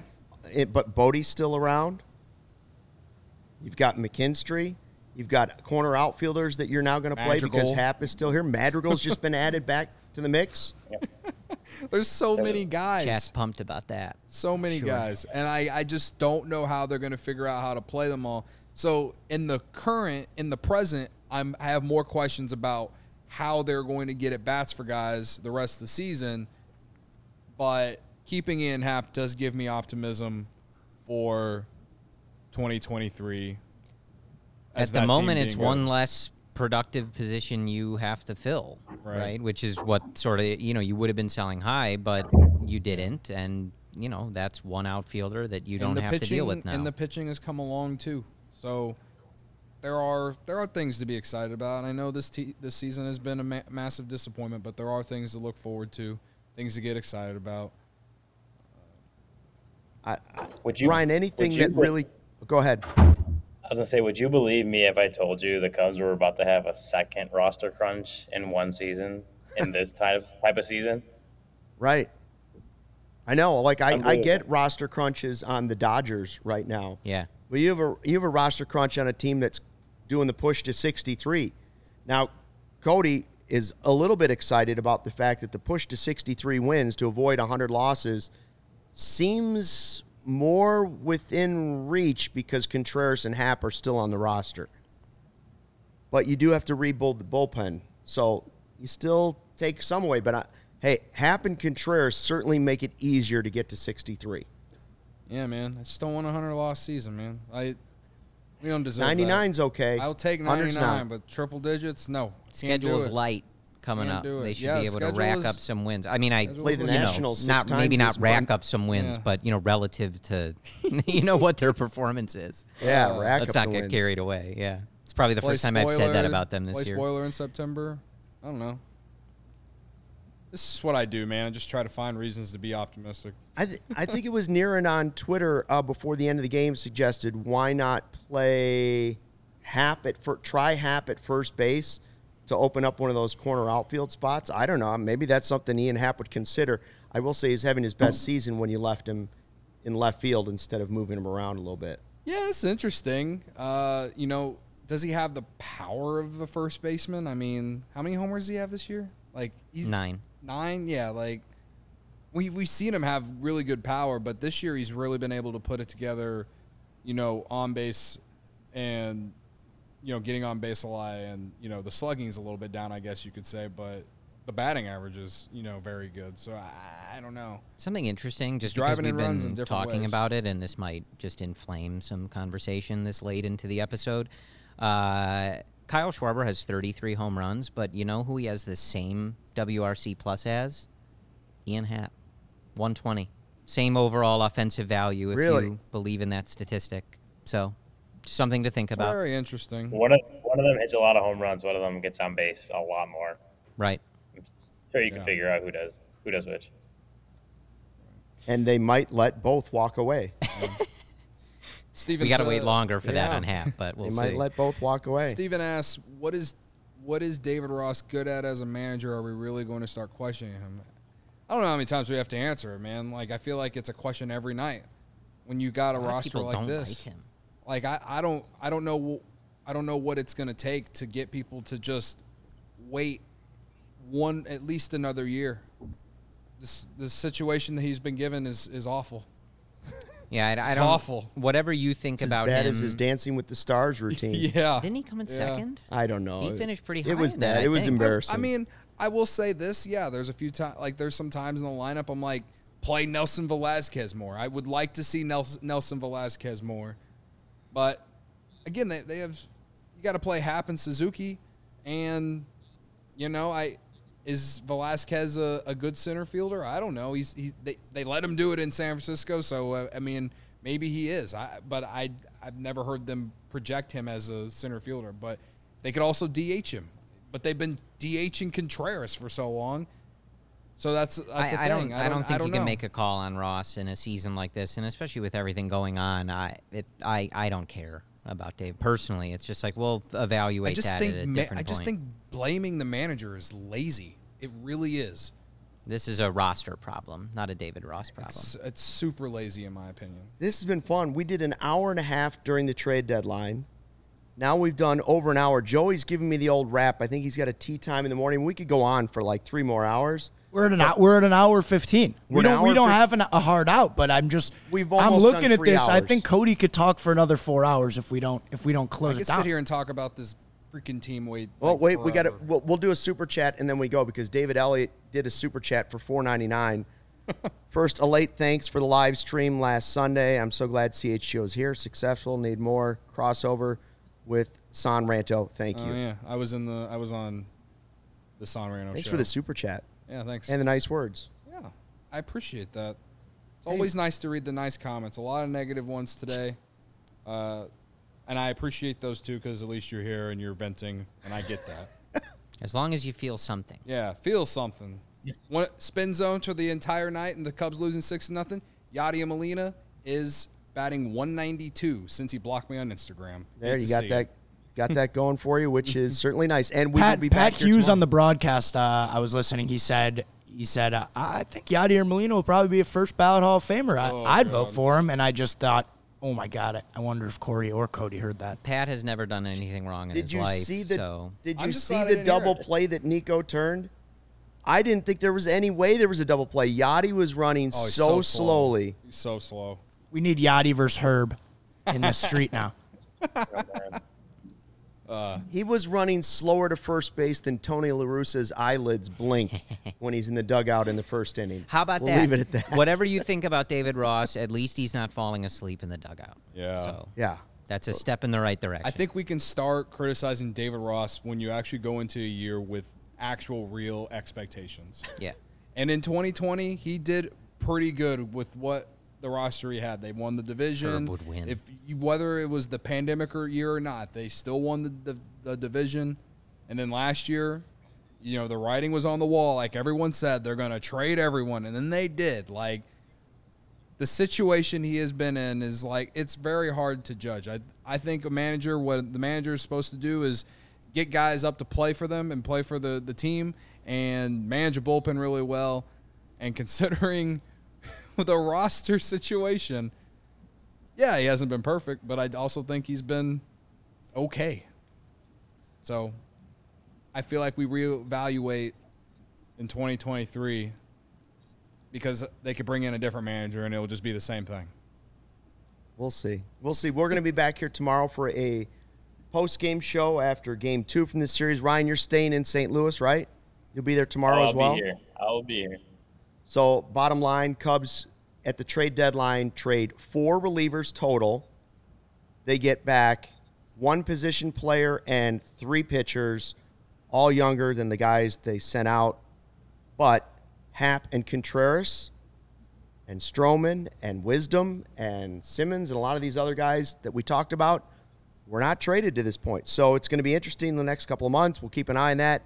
S1: It, but Bote's still around. You've got McKinstry. You've got corner outfielders that you're now going to play because
S4: Madrigal.
S1: Happ is still here. Madrigal's just been added back to the mix. (laughs)
S4: There's so many guys.
S3: Chat's pumped about that.
S4: So many
S3: Sure.
S4: guys. And I, I just don't know how they're going to figure out how to play them all. So in the current, in the present, I'm, I have more questions about how they're going to get at bats for guys the rest of the season. But keeping in Happ does give me optimism for 2023.
S3: At the moment, it's
S4: being
S3: one
S4: good.
S3: less productive position you have to fill,
S4: Right.
S3: right. Which is what sort of you know you would have been selling high, but you didn't, and you know that's one outfielder that you
S4: And
S3: don't have
S4: pitching,
S3: to deal with now.
S4: And the pitching has come along too. So there are there are things to be excited about. And I know this te- this season has been a ma- massive disappointment, but there are things to look forward to, things to get excited about.
S1: I, I,
S10: Would you,
S1: Ryan, anything
S10: you
S1: that really. Go ahead.
S10: I was gonna say, would you believe me if I told you the Cubs were about to have a second roster crunch in one season in this type of, type of season?
S1: Right. I know. Like I, I get roster crunches on the Dodgers right now.
S3: yeah,
S1: Well, you have a you have a roster crunch on a team that's doing the push to 63. Now, Cody is a little bit excited about the fact that the push to 63 wins to avoid 100 losses seems more within reach because Contreras and Happ are still on the roster. But you do have to rebuild the bullpen, so you still take some away. But I, hey, Happ and Contreras certainly make it easier to get to 63.
S4: Yeah, man. I just don't want a hundred loss season, man. I we don't deserve that.
S1: 99's okay.
S4: I'll take
S1: 100's
S4: 99,
S1: not.
S4: but triple digits, no. Can't do
S3: schedule's
S4: it.
S3: light coming
S4: Can't
S3: up.
S4: do it.
S3: They should
S4: Yeah,
S3: be able to
S4: schedule
S3: rack
S4: is-
S3: up some wins. I mean, I
S4: schedule
S1: Play the
S3: you know,
S1: Nationals six
S3: not maybe not
S1: this
S3: rack
S1: month.
S3: up some wins,
S4: Yeah.
S3: but you know, relative to (laughs) you know what their performance is.
S1: Yeah,
S4: Uh,
S1: rack
S3: Let's
S1: up
S3: not
S1: the
S3: get
S1: wins.
S3: carried away. Yeah, it's probably the
S4: Play
S3: first time I've said that
S4: spoiler-
S3: about them this
S4: play
S3: year.
S4: spoiler in September. I don't know. This is what I do, man. I just try to find reasons to be optimistic.
S1: I, th- I think it was Niran on Twitter uh, before the end of the game suggested why not play Happ at fir- try Happ at first base to open up one of those corner outfield spots. I don't know. Maybe that's something Ian Happ would consider. I will say he's having his best season when you left him in left field instead of moving him around a little bit.
S4: Yeah, it's interesting. Uh, you know, does he have the power of a first baseman? I mean, how many homers does he have this year? Like he's
S3: Nine.
S4: Nine, yeah. Like we we've seen him have really good power, but this year he's really been able to put it together. You know, on base and you know getting on base a lot, and you know the slugging's a little bit down, I guess you could say, but the batting average is you know very good. So I, I don't know.
S3: Something interesting, just
S4: He's
S3: because we've been
S4: in
S3: talking
S4: ways.
S3: about it, and this might just inflame some conversation this late into the episode. Uh, Kyle Schwarber has 33 home runs, but you know who he has the same WRC plus as? Ian Happ, 120. Same overall offensive value if
S1: Really?
S3: you believe in that statistic. So, something to think about.
S4: very interesting.
S10: One of one of them hits a lot of home runs. One of them gets on base a lot more.
S3: Right.
S10: Sure, you can
S4: Yeah.
S10: figure out who does who does which.
S1: And they might let both walk away. (laughs)
S4: Steven
S3: We got to wait longer for that
S1: Yeah.
S3: on Happ, but we'll
S1: they
S3: see.
S1: might let both walk away.
S4: Steven asks, "What is what is David Ross good at as a manager? Are we really going to start questioning him?" I don't know how many times we have to answer man. Like I feel like it's a question every night when you got a,
S3: a
S4: roster like
S3: don't
S4: this.
S3: like him.
S4: Like I, I don't I don't know I don't know what it's going to take to get people to just wait one at least another year. This this situation that he's been given is is awful.
S3: Yeah, I, I
S4: It's
S3: don't.
S4: awful.
S3: Whatever you think
S1: It's as
S3: about
S1: bad
S3: him,
S1: as his Dancing with the Stars routine. (laughs)
S4: yeah.
S3: didn't he come in
S4: Yeah.
S3: second?
S1: I don't know.
S3: He finished pretty high
S1: It was
S3: in that,
S1: bad.
S3: I
S1: it was
S3: think.
S1: embarrassing.
S4: I mean, I will say this. Yeah, there's a few times, like there's some times in the lineup I'm like, play Nelson Velázquez more. I would like to see Nelson, Nelson Velázquez more, but again, they, they have you got to play Happ and Suzuki, and you know, I is Velázquez a, a good center fielder? I don't know. He's he, they they let him do it in San Francisco, so uh, I mean, maybe he is. I but I I've never heard them project him as a center fielder, but they could also DH him. But they've been DHing Contreras for so long. So that's that's
S3: I,
S4: a
S3: I
S4: thing.
S3: don't. I don't think you
S4: know.
S3: can make a call on Ross in a season like this, and especially with everything going on. I it. I. I don't care about Dave personally. It's just like we'll evaluate
S4: I just
S3: that
S4: think
S3: at a
S4: ma-
S3: different
S4: I just
S3: point.
S4: think blaming the manager is lazy. It really is.
S3: this is a roster problem, not a David Ross problem.
S4: It's, it's super lazy in my opinion.
S1: this has been fun. We did an hour and a half during the trade deadline. Now we've done over an hour. Joey's giving me the old rap. I think he's got a tea time in the morning. We could go on for like three more hours.
S9: We're at an hou- we're at an hour fifteen.
S1: We're
S9: We don't we don't
S1: fif-
S9: have an, a hard out, but I'm just
S1: We've
S9: I'm looking at
S1: three
S9: this. I think Cody could talk for another four hours if we don't if we don't
S4: I
S9: close
S4: could
S9: it down.
S4: sit here and talk about this freaking team. Wait.
S1: Well,
S4: like,
S1: wait, we got to we'll, we'll do a super chat and then we go because David Elliott did a super chat for 4.99. (laughs) First, a late thanks for the live stream last Sunday. I'm so glad CHGO is here, successful. Need more crossover with San Ranto. Thank oh, you.
S4: Oh yeah, I was in the I was on the San Marino
S1: Thanks
S4: show.
S1: for the super chat
S4: yeah, thanks.
S1: and the nice words.
S4: yeah, I appreciate that. It's always nice to read the nice comments. A lot of negative ones today, uh, and I appreciate those too because at least you're here and you're venting, and I get that. (laughs)
S3: As long as you feel something.
S4: Yeah, feel something. One spin zone for the entire night, and the Cubs losing six to nothing. Yadier Molina is batting 192 since he blocked me on Instagram.
S1: There,
S4: Hate
S1: you
S4: to
S1: got
S4: see
S1: that
S4: it.
S1: Got that going for you, which is (laughs) certainly nice. And we will
S9: Pat,
S1: be
S9: Pat
S1: back here
S9: Hughes on the broadcast. Uh, I was listening. He said he said uh, I think Yadier Molina will probably be a first ballot Hall of Famer. I,
S4: Oh,
S9: I'd vote for him, and I just thought, oh my god, I, I wonder if Corey or Cody heard that.
S3: Pat has never done anything wrong in
S1: Did
S3: his
S1: you
S3: life.
S1: see the
S3: so
S1: Did you see the double play that Nico turned? I didn't think there was any way there was a double play. Yachty was running
S4: Oh, he's
S1: so,
S4: so slow.
S1: slowly.
S4: He's so slow.
S9: We need Yachty versus Herb in the street now. (laughs)
S1: Uh, he was running slower to first base than Tony La Russa's eyelids blink (laughs) when he's in the dugout in the first inning.
S3: how about
S1: we'll
S3: that?
S1: Leave it at that.
S3: Whatever you (laughs) think about David Ross, at least he's not falling asleep in the dugout.
S4: Yeah.
S3: So
S1: Yeah.
S3: that's a step in the right direction.
S4: I think we can start criticizing David Ross when you actually go into a year with actual real expectations.
S3: Yeah.
S4: And in 2020, he did pretty good with what the roster he had. They won the division.
S3: Herb would win.
S4: If you, whether it was the pandemic or year or not, they still won the, the, the division. And then last year, you know, the writing was on the wall. Like everyone said, they're going to trade everyone, and then they did. Like the situation he has been in is like it's very hard to judge. I I think a manager, what the manager is supposed to do is get guys up to play for them and play for the the team and manage a bullpen really well. And (laughs) considering (laughs) the roster situation, yeah, he hasn't been perfect, but I also think he's been okay. So I feel like we reevaluate in 2023 because they could bring in a different manager and it'll just be the same thing.
S1: We'll see. We'll see. We're going to be back here tomorrow for a post game show after game two from this series. Ryan, you're staying in St. Louis, right? You'll be there tomorrow oh,
S10: I'll
S1: as well.
S10: be here. I'll be here.
S1: So, bottom line, Cubs at the trade deadline trade four relievers total. They get back one position player and three pitchers, all younger than the guys they sent out. But Happ and Contreras and Stroman and Wisdom and Simmons and a lot of these other guys that we talked about were not traded to this point. So it's going to be interesting the next couple of months. We'll keep an eye on that.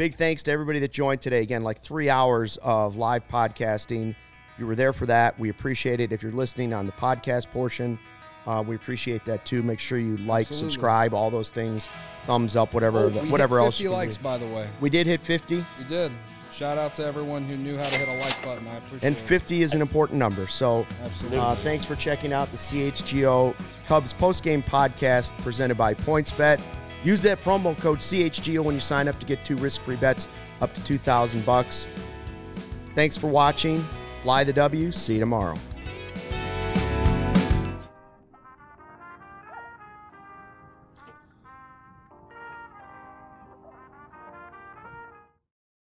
S1: Big thanks to everybody that joined today. Again, like three hours of live podcasting. If you were there for that, we appreciate it. If you're listening on the podcast portion, uh, we appreciate that too. Make sure you like,
S4: Absolutely.
S1: subscribe, all those things, thumbs up, whatever,
S4: Oh, we hit
S1: whatever
S4: 50
S1: else. you can
S4: likes, by the way.
S1: We did hit 50,
S4: We did. Shout out to everyone who knew how to hit a like button. I appreciate it.
S1: and 50 is an important number. So, uh, thanks for checking out the CHGO Cubs postgame podcast presented by PointsBet. Use that promo code CHGO when you sign up to get two risk-free bets up to 2,000 bucks. Thanks for watching. Fly the W. See you tomorrow.